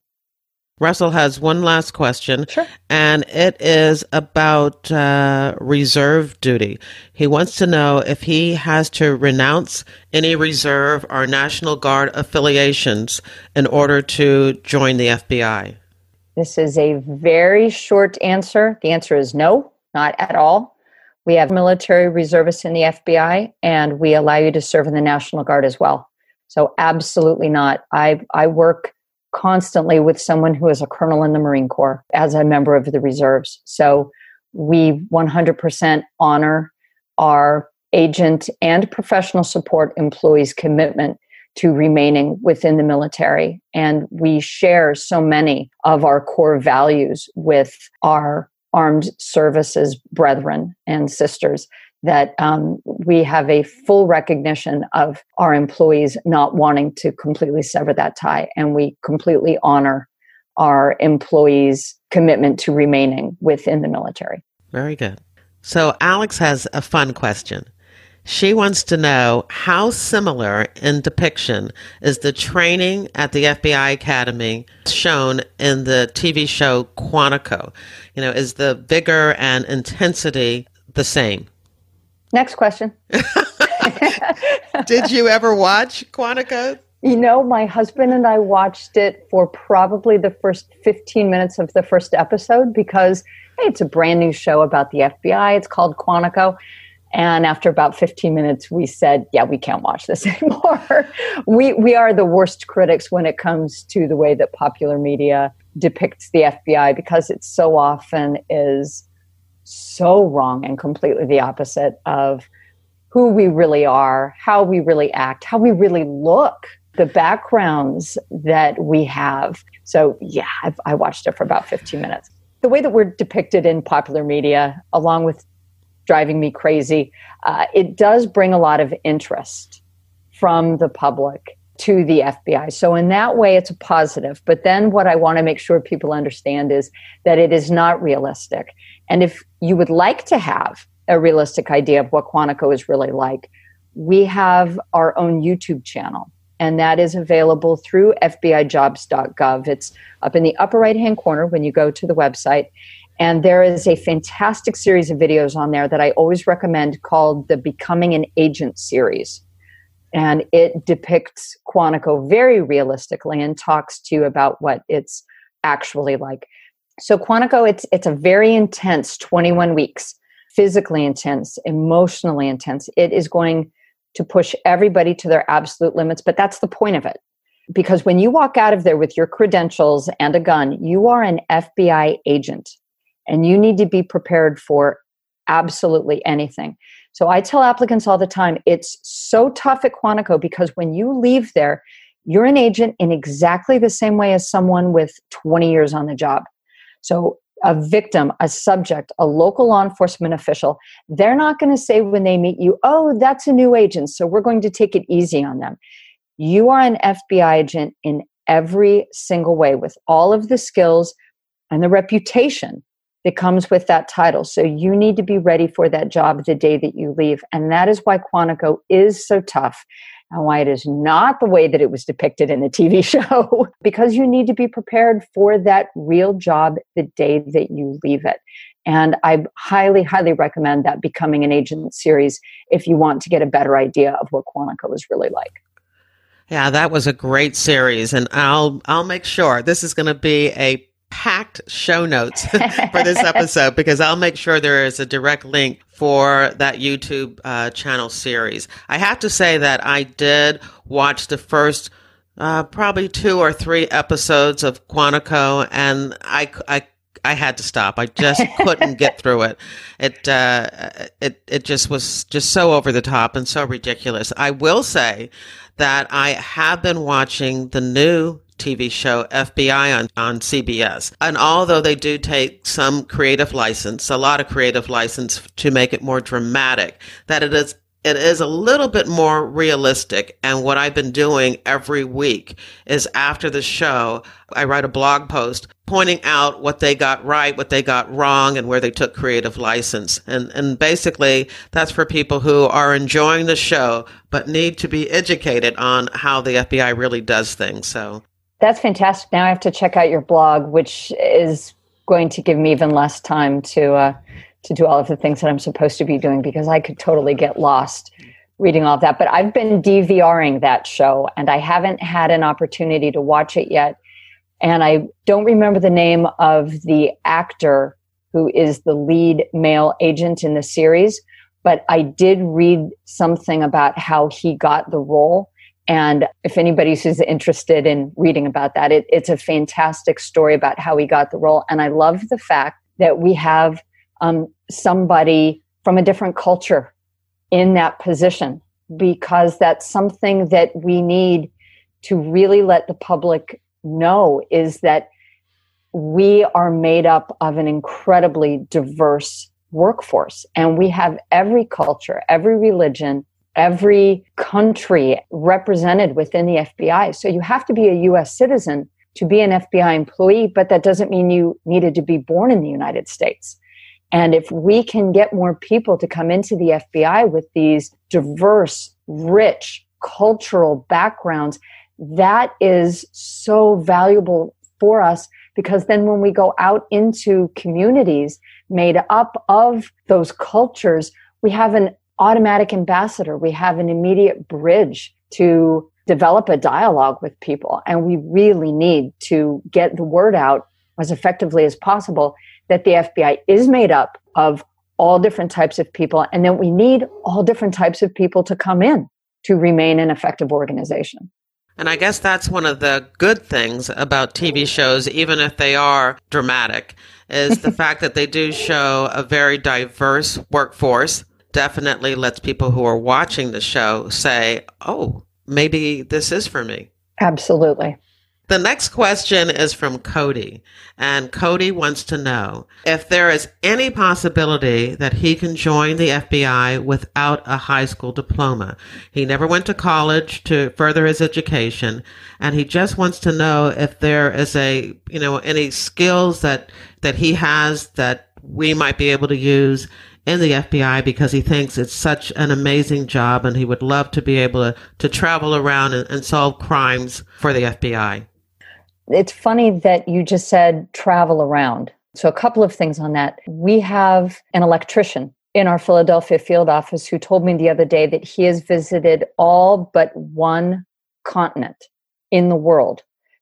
Russell has one last question, sure. and it is about uh, reserve duty. He wants to know if he has to renounce any reserve or National Guard affiliations in order to join the FBI. This is a very short answer. The answer is no, not at all. We have military reservists in the FBI, and we allow you to serve in the National Guard as well. So, absolutely not. I, I work constantly with someone who is a colonel in the Marine Corps as a member of the reserves. So we 100% honor our agent and professional support employees' commitment to remaining within the military. And we share so many of our core values with our armed services brethren and sisters that um, we have a full recognition of our employees not wanting to completely sever that tie, and we completely honor our employees' commitment to remaining within the military. Very good. So, Alex has a fun question. She wants to know how similar in depiction is the training at the FBI Academy shown in the TV show Quantico? You know, is the vigor and intensity the same? Next question. Did you ever watch Quantico? You know, my husband and I watched it for probably the first 15 minutes of the first episode because, hey, it's a brand new show about the FBI. It's called Quantico. And after about 15 minutes, we said, yeah, we can't watch this anymore. we, we are the worst critics when it comes to the way that popular media depicts the FBI because it so often is so wrong and completely the opposite of who we really are, how we really act, how we really look, the backgrounds that we have. So, yeah, I've, I watched it for about 15 minutes. The way that we're depicted in popular media, along with driving me crazy, uh, it does bring a lot of interest from the public to the FBI. So, in that way, it's a positive. But then, what I want to make sure people understand is that it is not realistic. And if you would like to have a realistic idea of what Quantico is really like, we have our own YouTube channel. And that is available through FBIJobs.gov. It's up in the upper right hand corner when you go to the website. And there is a fantastic series of videos on there that I always recommend called the Becoming an Agent series. And it depicts Quantico very realistically and talks to you about what it's actually like. So Quantico, it's it's a very intense 21 weeks, physically intense, emotionally intense. It is going to push everybody to their absolute limits, but that's the point of it. Because when you walk out of there with your credentials and a gun, you are an FBI agent and you need to be prepared for absolutely anything. So I tell applicants all the time, it's so tough at Quantico because when you leave there, you're an agent in exactly the same way as someone with 20 years on the job. So, a victim, a subject, a local law enforcement official, they're not going to say when they meet you, oh, that's a new agent, so we're going to take it easy on them. You are an FBI agent in every single way with all of the skills and the reputation that comes with that title. So you need to be ready for that job the day that you leave. And that is why Quantico is so tough and why it is not the way that it was depicted in the TV show, because you need to be prepared for that real job the day that you leave it. And I highly, highly recommend that Becoming an Agent series if you want to get a better idea of what Quantico is really like. Yeah, that was a great series, and I'll I'll make sure this is going to be a packed show notes for this episode because I'll make sure there is a direct link for that YouTube uh, channel series. I have to say that I did watch the first uh, probably two or three episodes of Quantico, and I, I I had to stop. I just couldn't get through it. It uh, it it just was just so over the top and so ridiculous. I will say that I have been watching the new TV show FBI on, on CBS. And although they do take some creative license, a lot of creative license to make it more dramatic, that it is it is a little bit more realistic. And what I've been doing every week is after the show, I write a blog post pointing out what they got right, what they got wrong, and where they took creative license. And, and basically, that's for people who are enjoying the show, but need to be educated on how the FBI really does things. So that's fantastic. Now I have to check out your blog, which is going to give me even less time to uh, to do all of the things that I'm supposed to be doing because I could totally get lost reading all of that. But I've been DVRing that show and I haven't had an opportunity to watch it yet. And I don't remember the name of the actor who is the lead male agent in the series, but I did read something about how he got the role. And if anybody anybody's interested in reading about that, it, it's a fantastic story about how he got the role. And I love the fact that we have um, somebody from a different culture in that position because that's something that we need to really let the public know is that we are made up of an incredibly diverse workforce. And we have every culture, every religion, every country represented within the FBI. So you have to be a US citizen to be an FBI employee, but that doesn't mean you needed to be born in the United States. And if we can get more people to come into the FBI with these diverse, rich cultural backgrounds, that is so valuable for us because then when we go out into communities made up of those cultures, we have an automatic ambassador. We have an immediate bridge to develop a dialogue with people. And we really need to get the word out as effectively as possible that the FBI is made up of all different types of people and that we need all different types of people to come in to remain an effective organization. And I guess that's one of the good things about TV shows, even if they are dramatic, is the fact that they do show a very diverse workforce. Definitely lets people who are watching the show say, oh, maybe this is for me. Absolutely. The next question is from Cody, and Cody wants to know if there is any possibility that he can join the FBI without a high school diploma. He never went to college to further his education, and he just wants to know if there is a, you know, any skills that that he has that we might be able to use in the FBI because he thinks it's such an amazing job and he would love to be able to, to travel around and, and solve crimes for the FBI. It's funny that you just said travel around. So, a couple of things on that. We have an electrician in our Philadelphia field office who told me the other day that he has visited all but one continent in the world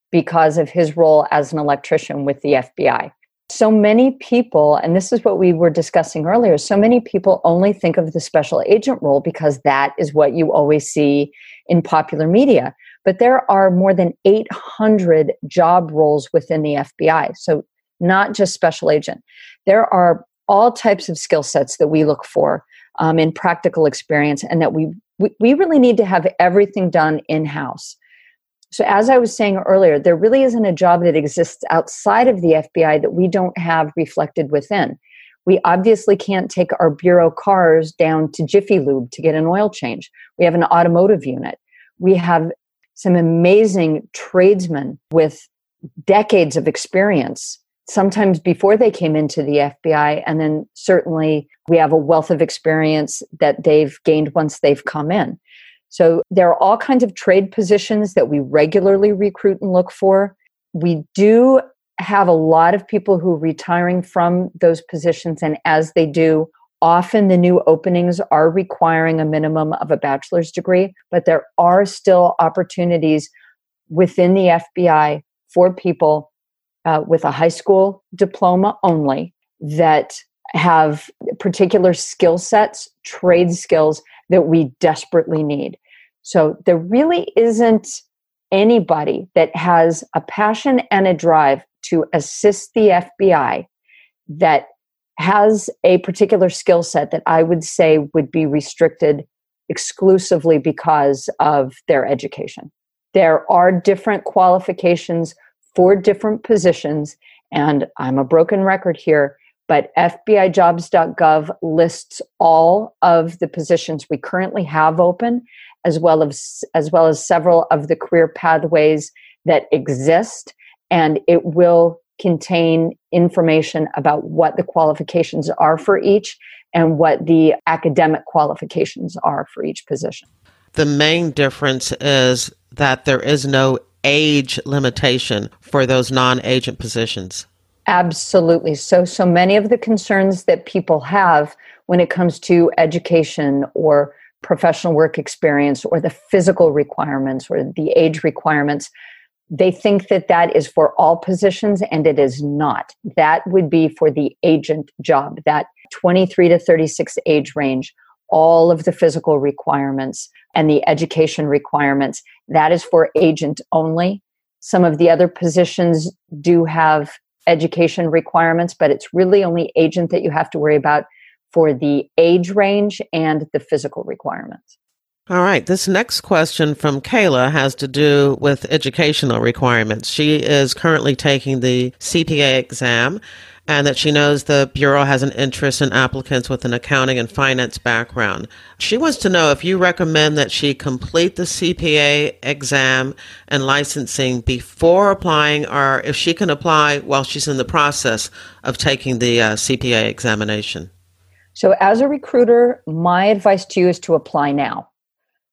because of his role as an electrician with the FBI. So many people, and this is what we were discussing earlier, so many people only think of the special agent role because that is what you always see in popular media. But there are more than 800 job roles within the FBI. So, not just special agent. There are all types of skill sets that we look for um, in practical experience, and that we, we, we really need to have everything done in house. So, as I was saying earlier, there really isn't a job that exists outside of the FBI that we don't have reflected within. We obviously can't take our bureau cars down to Jiffy Lube to get an oil change. We have an automotive unit. We have some amazing tradesmen with decades of experience, sometimes before they came into the FBI. And then certainly we have a wealth of experience that they've gained once they've come in. So there are all kinds of trade positions that we regularly recruit and look for. We do have a lot of people who are retiring from those positions, and as they do, Often the new openings are requiring a minimum of a bachelor's degree, but there are still opportunities within the FBI for people uh, with a high school diploma only that have particular skill sets, trade skills that we desperately need. So there really isn't anybody that has a passion and a drive to assist the FBI that has a particular skill set that I would say would be restricted exclusively because of their education. There are different qualifications for different positions, and I'm a broken record here, but FBIJobs.gov lists all of the positions we currently have open, as well as as well as several of the career pathways that exist, and it will contain information about what the qualifications are for each and what the academic qualifications are for each position. The main difference is that there is no age limitation for those non-agent positions. Absolutely. So so many of the concerns that people have when it comes to education or professional work experience or the physical requirements or the age requirements they think that that is for all positions and it is not. That would be for the agent job that 23 to 36 age range all of the physical requirements and the education requirements. That is for agent only. Some of the other positions do have education requirements but it's really only agent that you have to worry about for the age range and the physical requirements All right. This next question from Kayla has to do with educational requirements. She is currently taking the CPA exam and that she knows the Bureau has an interest in applicants with an accounting and finance background. She wants to know if you recommend that she complete the CPA exam and licensing before applying or if she can apply while she's in the process of taking the uh, CPA examination. So, as a recruiter, my advice to you is to apply now.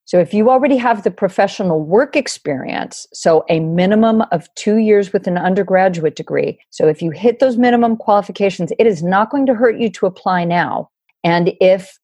So if you already have the professional work experience, so a minimum of two years with an undergraduate degree, so if you hit those minimum qualifications, it is not going to hurt you to apply now. And if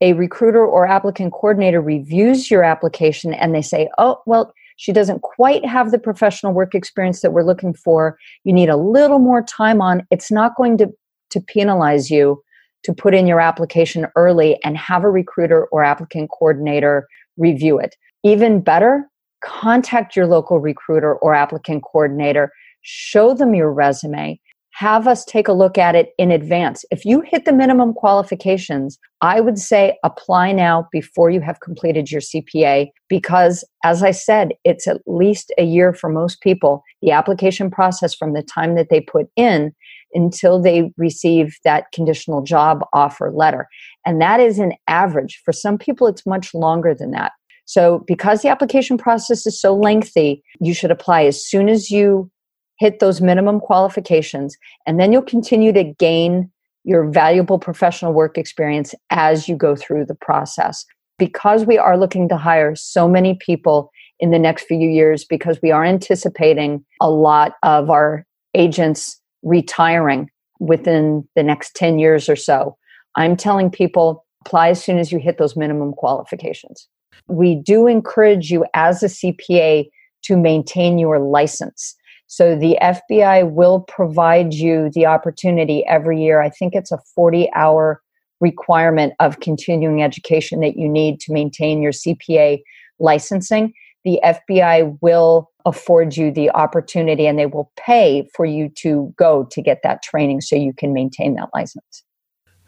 a recruiter or applicant coordinator reviews your application and they say, oh, well, she doesn't quite have the professional work experience that we're looking for, you need a little more time on, it's not going to, to penalize you to put in your application early and have a recruiter or applicant coordinator review it. Even better, contact your local recruiter or applicant coordinator, show them your resume, have us take a look at it in advance. If you hit the minimum qualifications, I would say apply now before you have completed your CPA because, as I said, it's at least a year for most people. The application process from the time that they put in until they receive that conditional job offer letter. And that is an average. For some people, it's much longer than that. So, because the application process is so lengthy, you should apply as soon as you hit those minimum qualifications, and then you'll continue to gain your valuable professional work experience as you go through the process. Because we are looking to hire so many people in the next few years, because we are anticipating a lot of our agents retiring within the next 10 years or so. I'm telling people apply as soon as you hit those minimum qualifications. We do encourage you as a CPA to maintain your license. So the FBI will provide you the opportunity every year. I think it's a 40 hour requirement of continuing education that you need to maintain your CPA licensing. The FBI will afford you the opportunity and they will pay for you to go to get that training so you can maintain that license.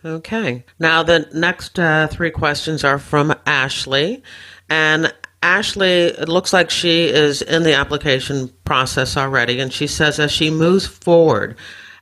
Okay. Now, the next uh, three questions are from Ashley. And Ashley, it looks like she is in the application process already. And she says as she moves forward,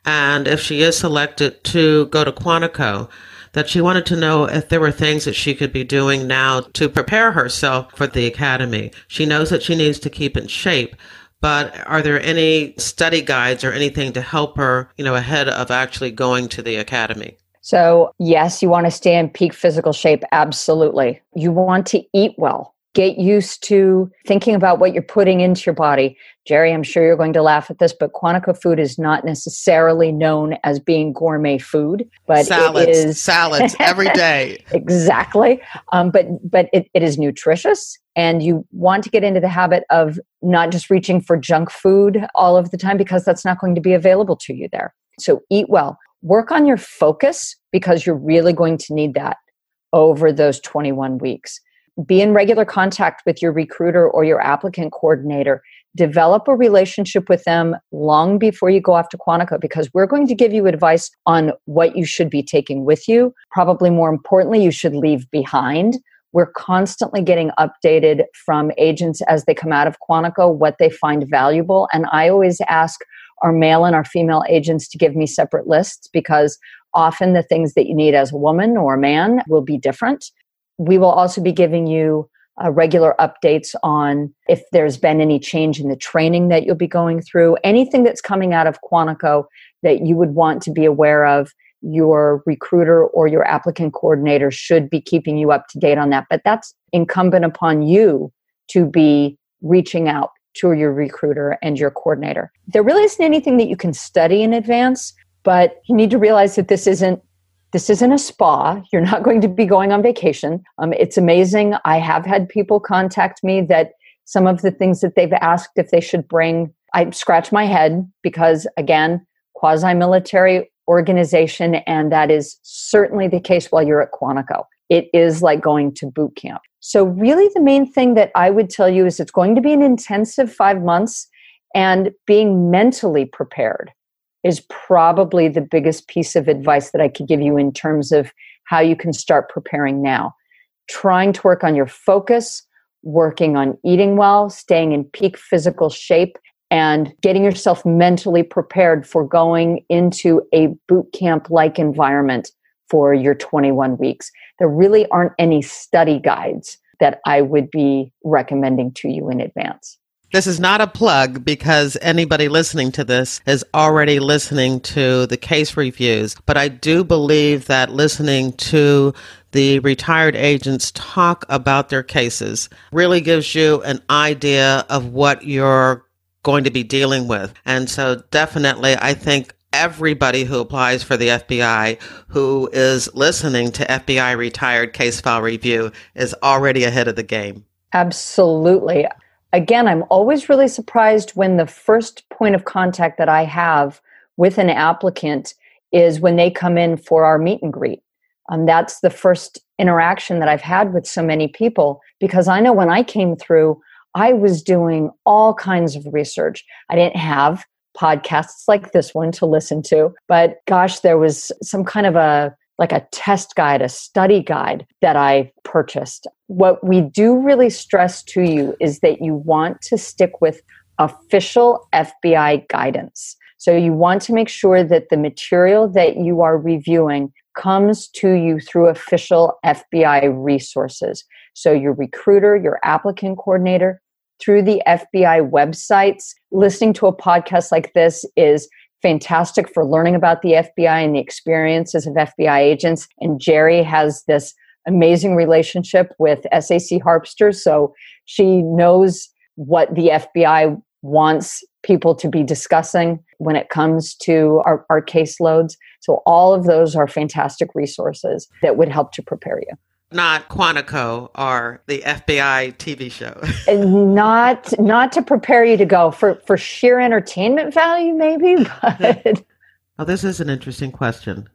and if she is selected to go to Quantico, that she wanted to know if there were things that she could be doing now to prepare herself for the academy. She knows that she needs to keep in shape, but are there any study guides or anything to help her, you know, ahead of actually going to the academy? So, yes, you want to stay in peak physical shape. Absolutely. You want to eat well get used to thinking about what you're putting into your body. Jerri, I'm sure you're going to laugh at this, but Quantico food is not necessarily known as being gourmet food, but salads, it is salads every day. exactly, um, but but it, it is nutritious, and you want to get into the habit of not just reaching for junk food all of the time because that's not going to be available to you there. So eat well. Work on your focus because you're really going to need that over those 21 weeks be in regular contact with your recruiter or your applicant coordinator. Develop a relationship with them long before you go off to Quantico because we're going to give you advice on what you should be taking with you. Probably more importantly, you should leave behind. We're constantly getting updated from agents as they come out of Quantico what they find valuable. And I always ask our male and our female agents to give me separate lists because often the things that you need as a woman or a man will be different. We will also be giving you uh, regular updates on if there's been any change in the training that you'll be going through, anything that's coming out of Quantico that you would want to be aware of. Your recruiter or your applicant coordinator should be keeping you up to date on that. But that's incumbent upon you to be reaching out to your recruiter and your coordinator. There really isn't anything that you can study in advance, but you need to realize that this isn't this isn't a spa. You're not going to be going on vacation. Um, it's amazing. I have had people contact me that some of the things that they've asked if they should bring, I scratch my head because, again, quasi military organization, and that is certainly the case while you're at Quantico. It is like going to boot camp. So, really, the main thing that I would tell you is it's going to be an intensive five months and being mentally prepared is probably the biggest piece of advice that I could give you in terms of how you can start preparing now. trying to work on your focus, working on eating well, staying in peak physical shape, and getting yourself mentally prepared for going into a boot camp like environment for your 21 weeks. There really aren't any study guides that I would be recommending to you in advance. This is not a plug because anybody listening to this is already listening to the case reviews. But I do believe that listening to the retired agents talk about their cases really gives you an idea of what you're going to be dealing with. And so definitely, I think everybody who applies for the FBI who is listening to FBI retired case file review is already ahead of the game. Absolutely again, I'm always really surprised when the first point of contact that I have with an applicant is when they come in for our meet and greet. Um, that's the first interaction that I've had with so many people because I know when I came through, I was doing all kinds of research. I didn't have podcasts like this one to listen to, but gosh, there was some kind of a like a test guide, a study guide that I purchased. What we do really stress to you is that you want to stick with official FBI guidance. So you want to make sure that the material that you are reviewing comes to you through official FBI resources. So your recruiter, your applicant coordinator, through the FBI websites. Listening to a podcast like this is fantastic for learning about the FBI and the experiences of FBI agents. And Jerri has this amazing relationship with SAC Harpster. So she knows what the FBI wants people to be discussing when it comes to our, our caseloads. So all of those are fantastic resources that would help to prepare you not Quantico or the FBI TV show. not not to prepare you to go for for sheer entertainment value, maybe. But oh, this is an interesting question.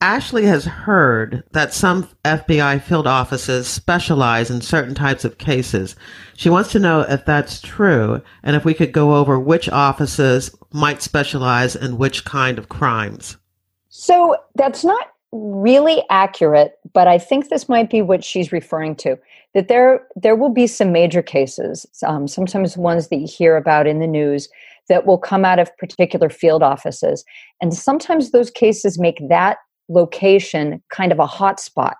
Ashley has heard that some FBI field offices specialize in certain types of cases. She wants to know if that's true and if we could go over which offices might specialize in which kind of crimes. So that's not really accurate, but I think this might be what she's referring to. That there there will be some major cases, um, sometimes ones that you hear about in the news that will come out of particular field offices, and sometimes those cases make that location kind of a hotspot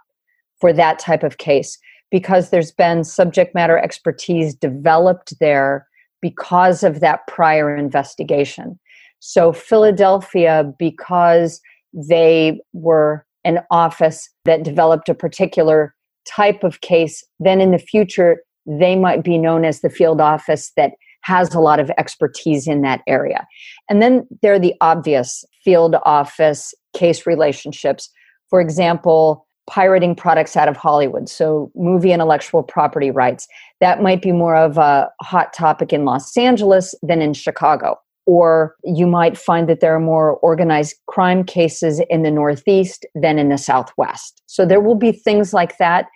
for that type of case because there's been subject matter expertise developed there because of that prior investigation. So Philadelphia, because they were an office that developed a particular type of case, then in the future, they might be known as the field office that has a lot of expertise in that area. And then there are the obvious field office case relationships. For example, pirating products out of Hollywood, so movie intellectual property rights. That might be more of a hot topic in Los Angeles than in Chicago or you might find that there are more organized crime cases in the Northeast than in the Southwest. So there will be things like that,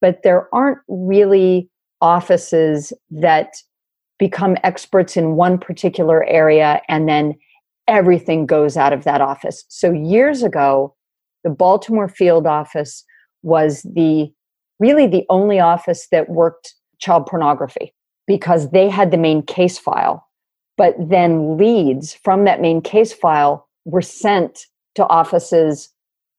but there aren't really offices that become experts in one particular area and then everything goes out of that office. So years ago, the Baltimore field office was the really the only office that worked child pornography because they had the main case file but then leads from that main case file were sent to offices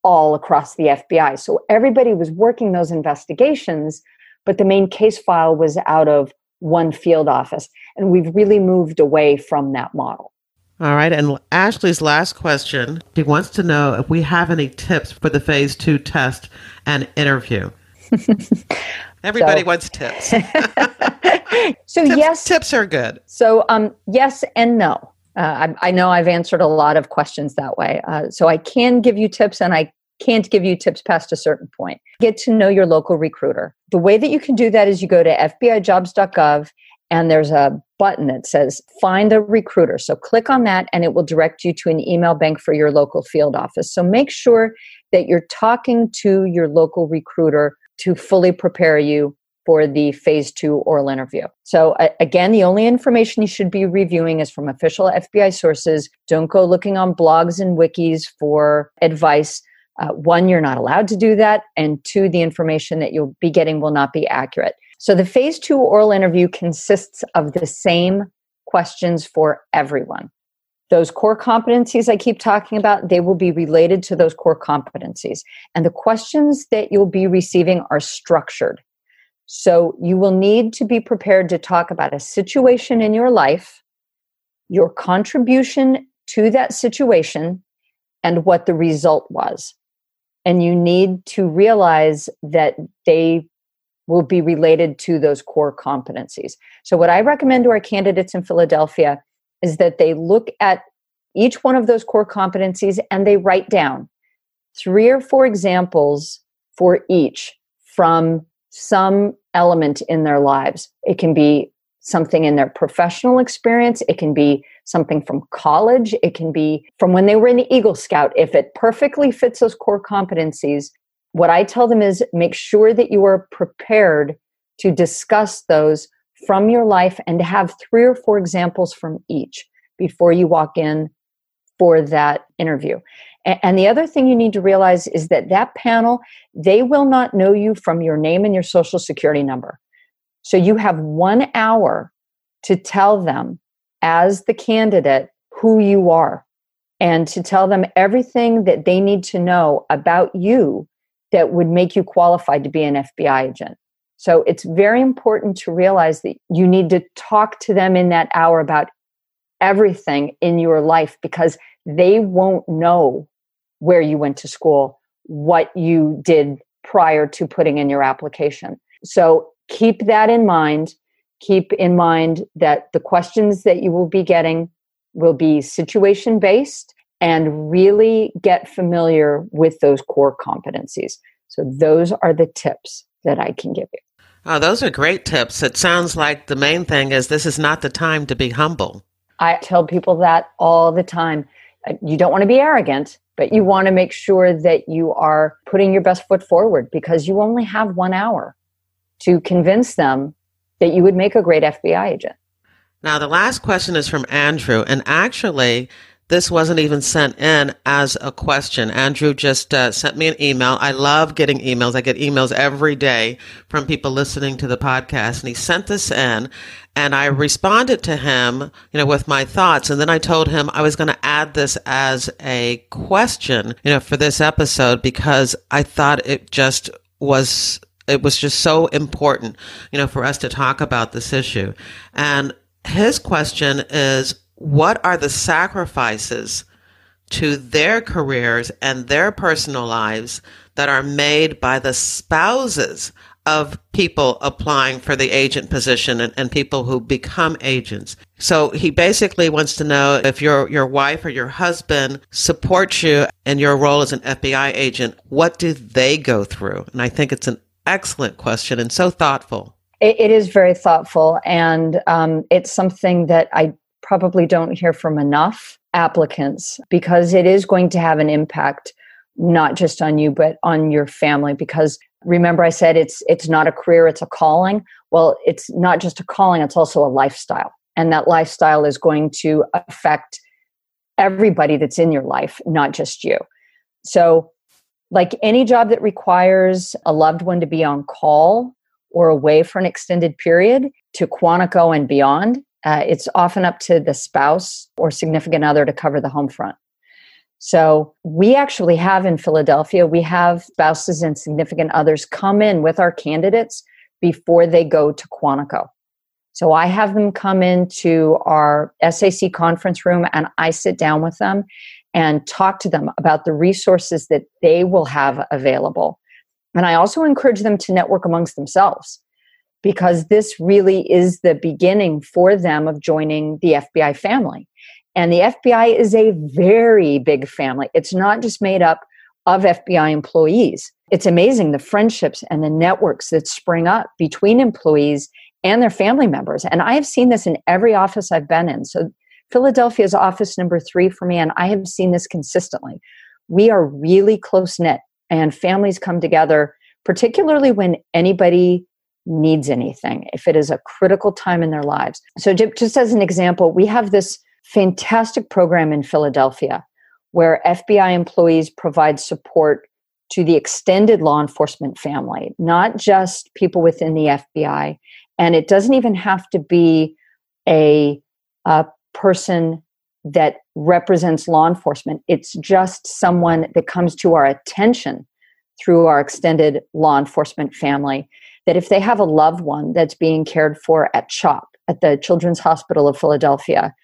all across the FBI. So everybody was working those investigations, but the main case file was out of one field office. And we've really moved away from that model. All right. And Ashley's last question she wants to know if we have any tips for the phase two test and interview. Everybody so, wants tips. so tips, yes, tips are good. So um, yes and no. Uh, I, I, know I've answered a lot of questions that way. Uh, so I can give you tips, and I can't give you tips past a certain point. Get to know your local recruiter. The way that you can do that is you go to FBIJobs.gov, and there's a button that says Find a Recruiter. So click on that, and it will direct you to an email bank for your local field office. So make sure that you're talking to your local recruiter to fully prepare you for the phase two oral interview. So, uh, again, the only information you should be reviewing is from official FBI sources. Don't go looking on blogs and wikis for advice. Uh, one, you're not allowed to do that. And two, the information that you'll be getting will not be accurate. So the phase two oral interview consists of the same questions for everyone. Those core competencies I keep talking about, they will be related to those core competencies. And the questions that you'll be receiving are structured. So you will need to be prepared to talk about a situation in your life, your contribution to that situation, and what the result was. And you need to realize that they will be related to those core competencies. So, what I recommend to our candidates in Philadelphia is that they look at each one of those core competencies and they write down three or four examples for each from some element in their lives. It can be something in their professional experience, it can be something from college, it can be from when they were in the Eagle Scout. If it perfectly fits those core competencies, what I tell them is make sure that you are prepared to discuss those from your life and to have three or four examples from each before you walk in for that interview. And the other thing you need to realize is that that panel, they will not know you from your name and your social security number. So you have one hour to tell them as the candidate who you are and to tell them everything that they need to know about you that would make you qualified to be an FBI agent. So it's very important to realize that you need to talk to them in that hour about everything in your life because they won't know where you went to school, what you did prior to putting in your application. So keep that in mind. Keep in mind that the questions that you will be getting will be situation based and really get familiar with those core competencies. So, those are the tips that I can give you. Oh, those are great tips. It sounds like the main thing is this is not the time to be humble. I tell people that all the time. Uh, you don't want to be arrogant, but you want to make sure that you are putting your best foot forward because you only have one hour to convince them that you would make a great FBI agent. Now, the last question is from Andrew, and actually, this wasn't even sent in as a question. Andrew just uh, sent me an email. I love getting emails. I get emails every day from people listening to the podcast. And he sent this in and I responded to him, you know, with my thoughts. And then I told him I was going to add this as a question, you know, for this episode because I thought it just was it was just so important, you know, for us to talk about this issue. And his question is what are the sacrifices to their careers and their personal lives that are made by the spouses of people applying for the agent position and, and, people who become agents. So he basically wants to know if your your wife or your husband supports you in your role as an FBI agent, what do they go through? And I think it's an excellent question and so thoughtful. it, it is very thoughtful, and um, it's something that I probably don't hear from enough applicants because it is going to have an impact not just on you but on your family. Because remember i said it's it's not a career it's a calling. Well it's not just a calling it's also a lifestyle. And that lifestyle is going to affect everybody that's in your life not just you. So like any job that requires a loved one to be on call or away for an extended period to quantico and beyond uh, it's often up to the spouse or significant other to cover the home front. So we actually have in Philadelphia, we have spouses and significant others come in with our candidates before they go to Quantico. So I have them come into our SAC conference room and I sit down with them and talk to them about the resources that they will have available. And I also encourage them to network amongst themselves because this really is the beginning for them of joining the FBI family. And the FBI is a very big family. It's not just made up of FBI employees. It's amazing the friendships and the networks that spring up between employees and their family members. And I have seen this in every office I've been in. So Philadelphia is office number three for me, and I have seen this consistently. We are really close knit, and families come together, particularly when anybody needs anything, if it is a critical time in their lives. So, just as an example, we have this fantastic program in Philadelphia where FBI employees provide support to the extended law enforcement family, not just people within the FBI. And it doesn't even have to be a, a person that represents law enforcement. It's just someone that comes to our attention through our extended law enforcement family that if they have a loved one that's being cared for at CHOP, at the Children's Hospital of Philadelphia,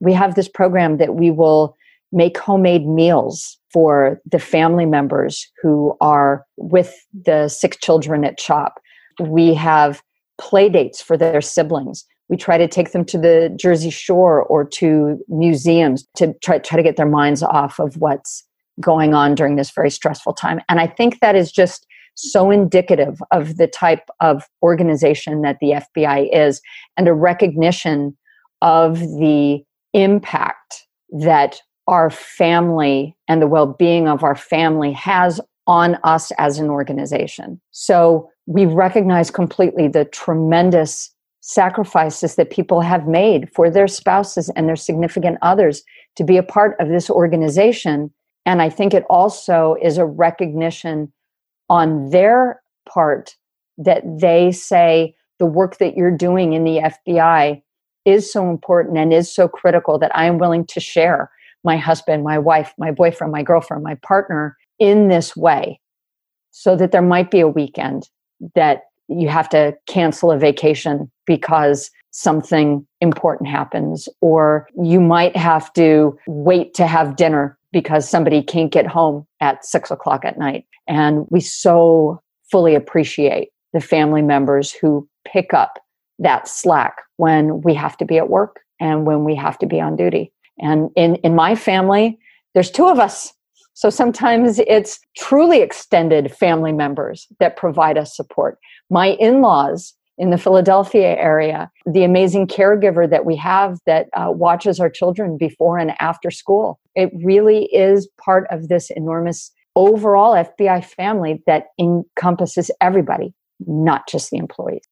we have this program that we will make homemade meals for the family members who are with the sick children at CHOP. We have play dates for their siblings. We try to take them to the Jersey Shore or to museums to try, try to get their minds off of what's going on during this very stressful time. And I think that is just so indicative of the type of organization that the FBI is and a recognition of the impact that our family and the well being of our family has on us as an organization. So we recognize completely the tremendous sacrifices that people have made for their spouses and their significant others to be a part of this organization. And I think it also is a recognition on their part that they say the work that you're doing in the FBI is so important and is so critical that I am willing to share my husband, my wife, my boyfriend, my girlfriend, my partner in this way so that there might be a weekend that you have to cancel a vacation because something important happens, or you might have to wait to have dinner because somebody can't get home at six o'clock at night. And we so fully appreciate the family members who pick up that slack when we have to be at work and when we have to be on duty. And in, in my family, there's two of us. So sometimes it's truly extended family members that provide us support. My in laws in the Philadelphia area, the amazing caregiver that we have that uh, watches our children before and after school. It really is part of this enormous overall FBI family that encompasses everybody, not just the employees.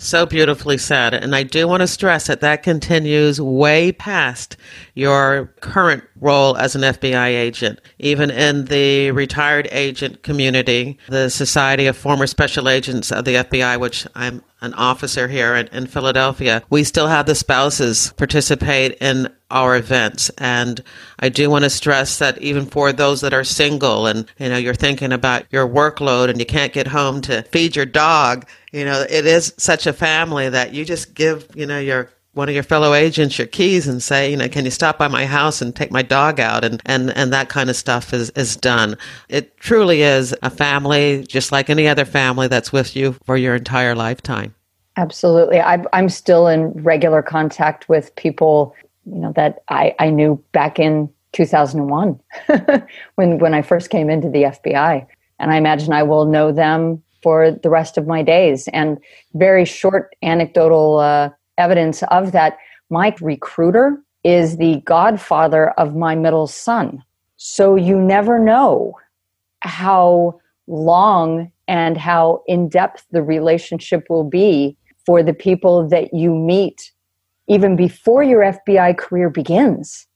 So beautifully said. And I do want to stress that that continues way past your current role as an FBI agent. Even in the retired agent community, the Society of Former Special Agents of the FBI, which I'm an officer here in, in Philadelphia, we still have the spouses participate in our events. And I do want to stress that even for those that are single and, you know, you're thinking about your workload and you can't get home to feed your dog, you know, it is such a family that you just give, you know, your one of your fellow agents your keys and say, you know, can you stop by my house and take my dog out? And, and, and that kind of stuff is, is done. It truly is a family, just like any other family that's with you for your entire lifetime. Absolutely. I, I'm still in regular contact with people, you know, that I, I knew back in 2001 when, when I first came into the FBI. And I imagine I will know them for the rest of my days. And very short anecdotal uh, evidence of that. My recruiter is the godfather of my middle son. So you never know how long and how in depth the relationship will be for the people that you meet even before your FBI career begins.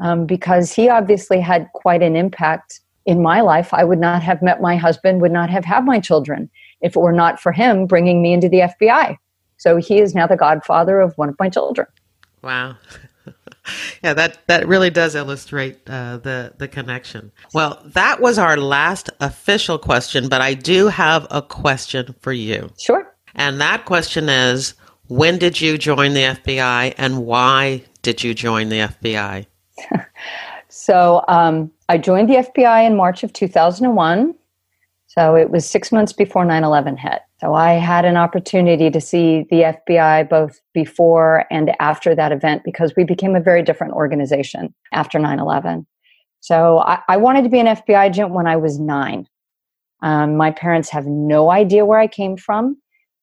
Um, because he obviously had quite an impact in my life. I would not have met my husband, would not have had my children if it were not for him bringing me into the FBI. So he is now the godfather of one of my children. Wow. yeah, that, that really does illustrate uh, the, the connection. Well, that was our last official question, but I do have a question for you. Sure. And that question is when did you join the FBI and why did you join the FBI? so um, I joined the FBI in March of 2001. So it was six months before 9 11 hit. So I had an opportunity to see the FBI both before and after that event because we became a very different organization after 9 11. So I, I, wanted to be an FBI agent when I was nine. Um, my parents have no idea where I came from.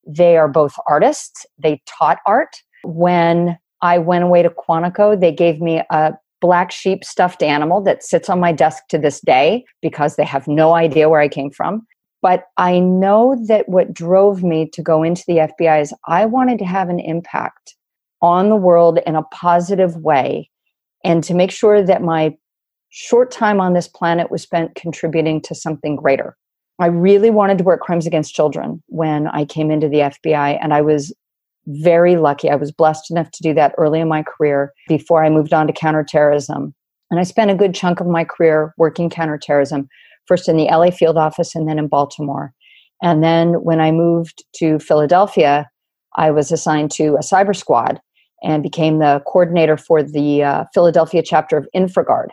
They are both artists, they taught art. When I went away to Quantico, they gave me a black sheep stuffed animal that sits on my desk to this day because they have no idea where I came from. But I know that what drove me to go into the FBI is I wanted to have an impact on the world in a positive way and to make sure that my short time on this planet was spent contributing to something greater. I really wanted to work crimes against children when I came into the FBI, and I was very lucky. I was blessed enough to do that early in my career before I moved on to counterterrorism. And I spent a good chunk of my career working counterterrorism, first in the LA field office and then in Baltimore. And then when I moved to Philadelphia, I was assigned to a cyber squad and became the coordinator for the uh, Philadelphia chapter of InfraGard,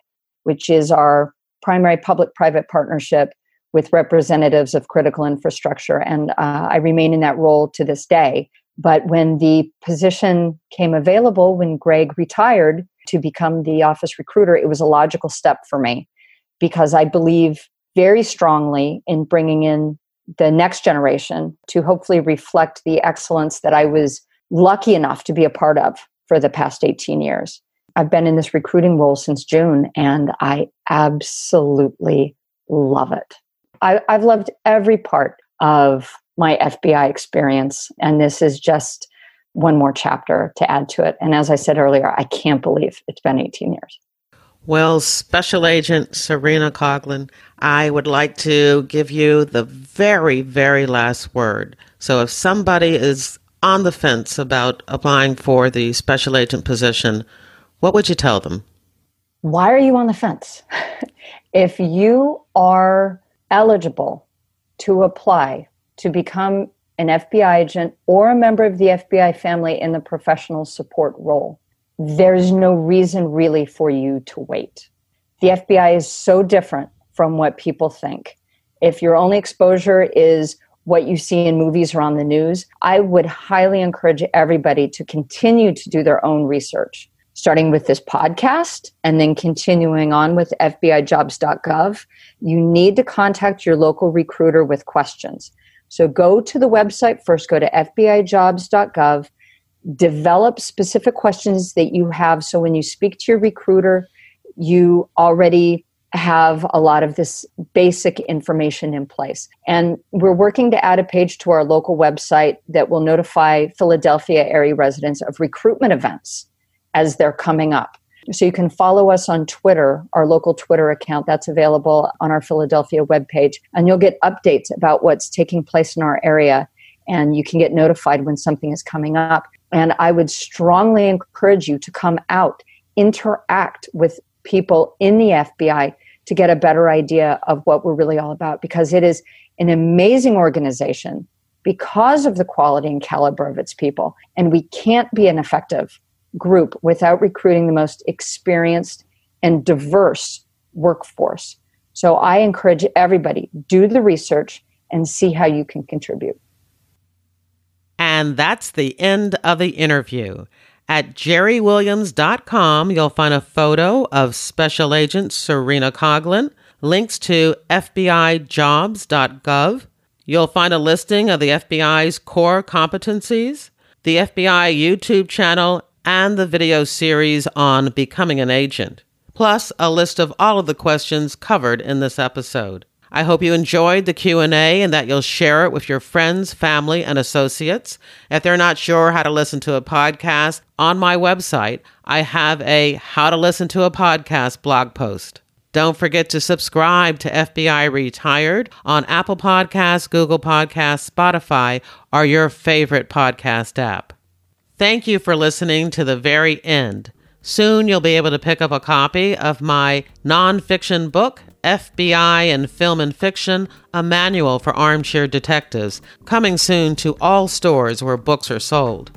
which is our primary public private partnership with representatives of critical infrastructure. And uh, I remain in that role to this day. But when the position came available, when Greg retired to become the office recruiter, it was a logical step for me because I believe very strongly in bringing in the next generation to hopefully reflect the excellence that I was lucky enough to be a part of for the past 18 years. I've been in this recruiting role since June and I absolutely love it. I, have loved every part of my FBI experience, and this is just one more chapter to add to it. And as I said earlier, I can't believe it's been 18 years. Well, Special Agent Cerena Coughlin, I would like to give you the very, very last word. So if somebody is on the fence about applying for the special agent position, what would you tell them? Why are you on the fence? if you are eligible to apply to become an FBI agent or a member of the FBI family in the professional support role, there's no reason really for you to wait. The FBI is so different from what people think. If your only exposure is what you see in movies or on the news, I would highly encourage everybody to continue to do their own research, starting with this podcast and then continuing on with FBIjobs.gov. You need to contact your local recruiter with questions. So go to the website first, go to FBIjobs.gov develop specific questions that you have. So when you speak to your recruiter you already have a lot of this basic information in place. And we're working to add a page to our local website that will notify philadelphia area residents of recruitment events as they're coming up. So you can follow us on twitter our local twitter account that's available on our philadelphia webpage and you'll get updates about what's taking place in our area and you can get notified when something is coming up and I would strongly encourage you to come out, interact with people in the FBI to get a better idea of what we're really all about because it is an amazing organization because of the quality and caliber of its people. And we can't be an effective group without recruiting the most experienced and diverse workforce. So I encourage everybody do the research and see how you can contribute. And that's the end of the interview. At jerriwilliams.com, you'll find a photo of Special Agent Cerena Coughlin, links to FBIjobs.gov. You'll find a listing of the FBI's core competencies, the FBI YouTube channel, and the video series on becoming an agent, plus a list of all of the questions covered in this episode. I hope you enjoyed the Q&A and that you'll share it with your friends, family, and associates. If they're not sure how to listen to a podcast, on my website, I have a how to listen to a podcast blog post. Don't forget to subscribe to FBI Retired on Apple Podcasts, Google Podcasts, Spotify, or your favorite podcast app. Thank you for listening to the very end. Soon you'll be able to pick up a copy of my nonfiction book, FBI and Film and Fiction, a manual for armchair detectives, coming soon to all stores where books are sold.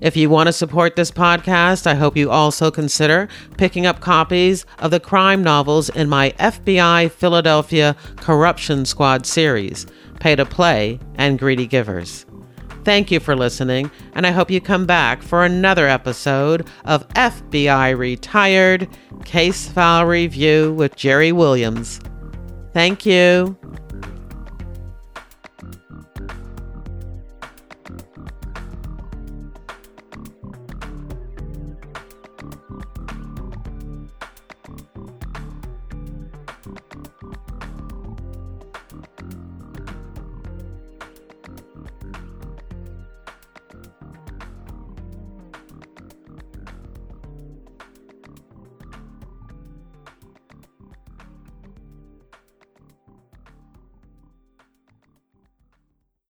If you want to support this podcast, I hope you also consider picking up copies of the crime novels in my FBI Philadelphia Corruption Squad series, Pay to Play and Greedy Givers. Thank you for listening, and I hope you come back for another episode of FBI Retired Case File Review with Jerri Williams. Thank you.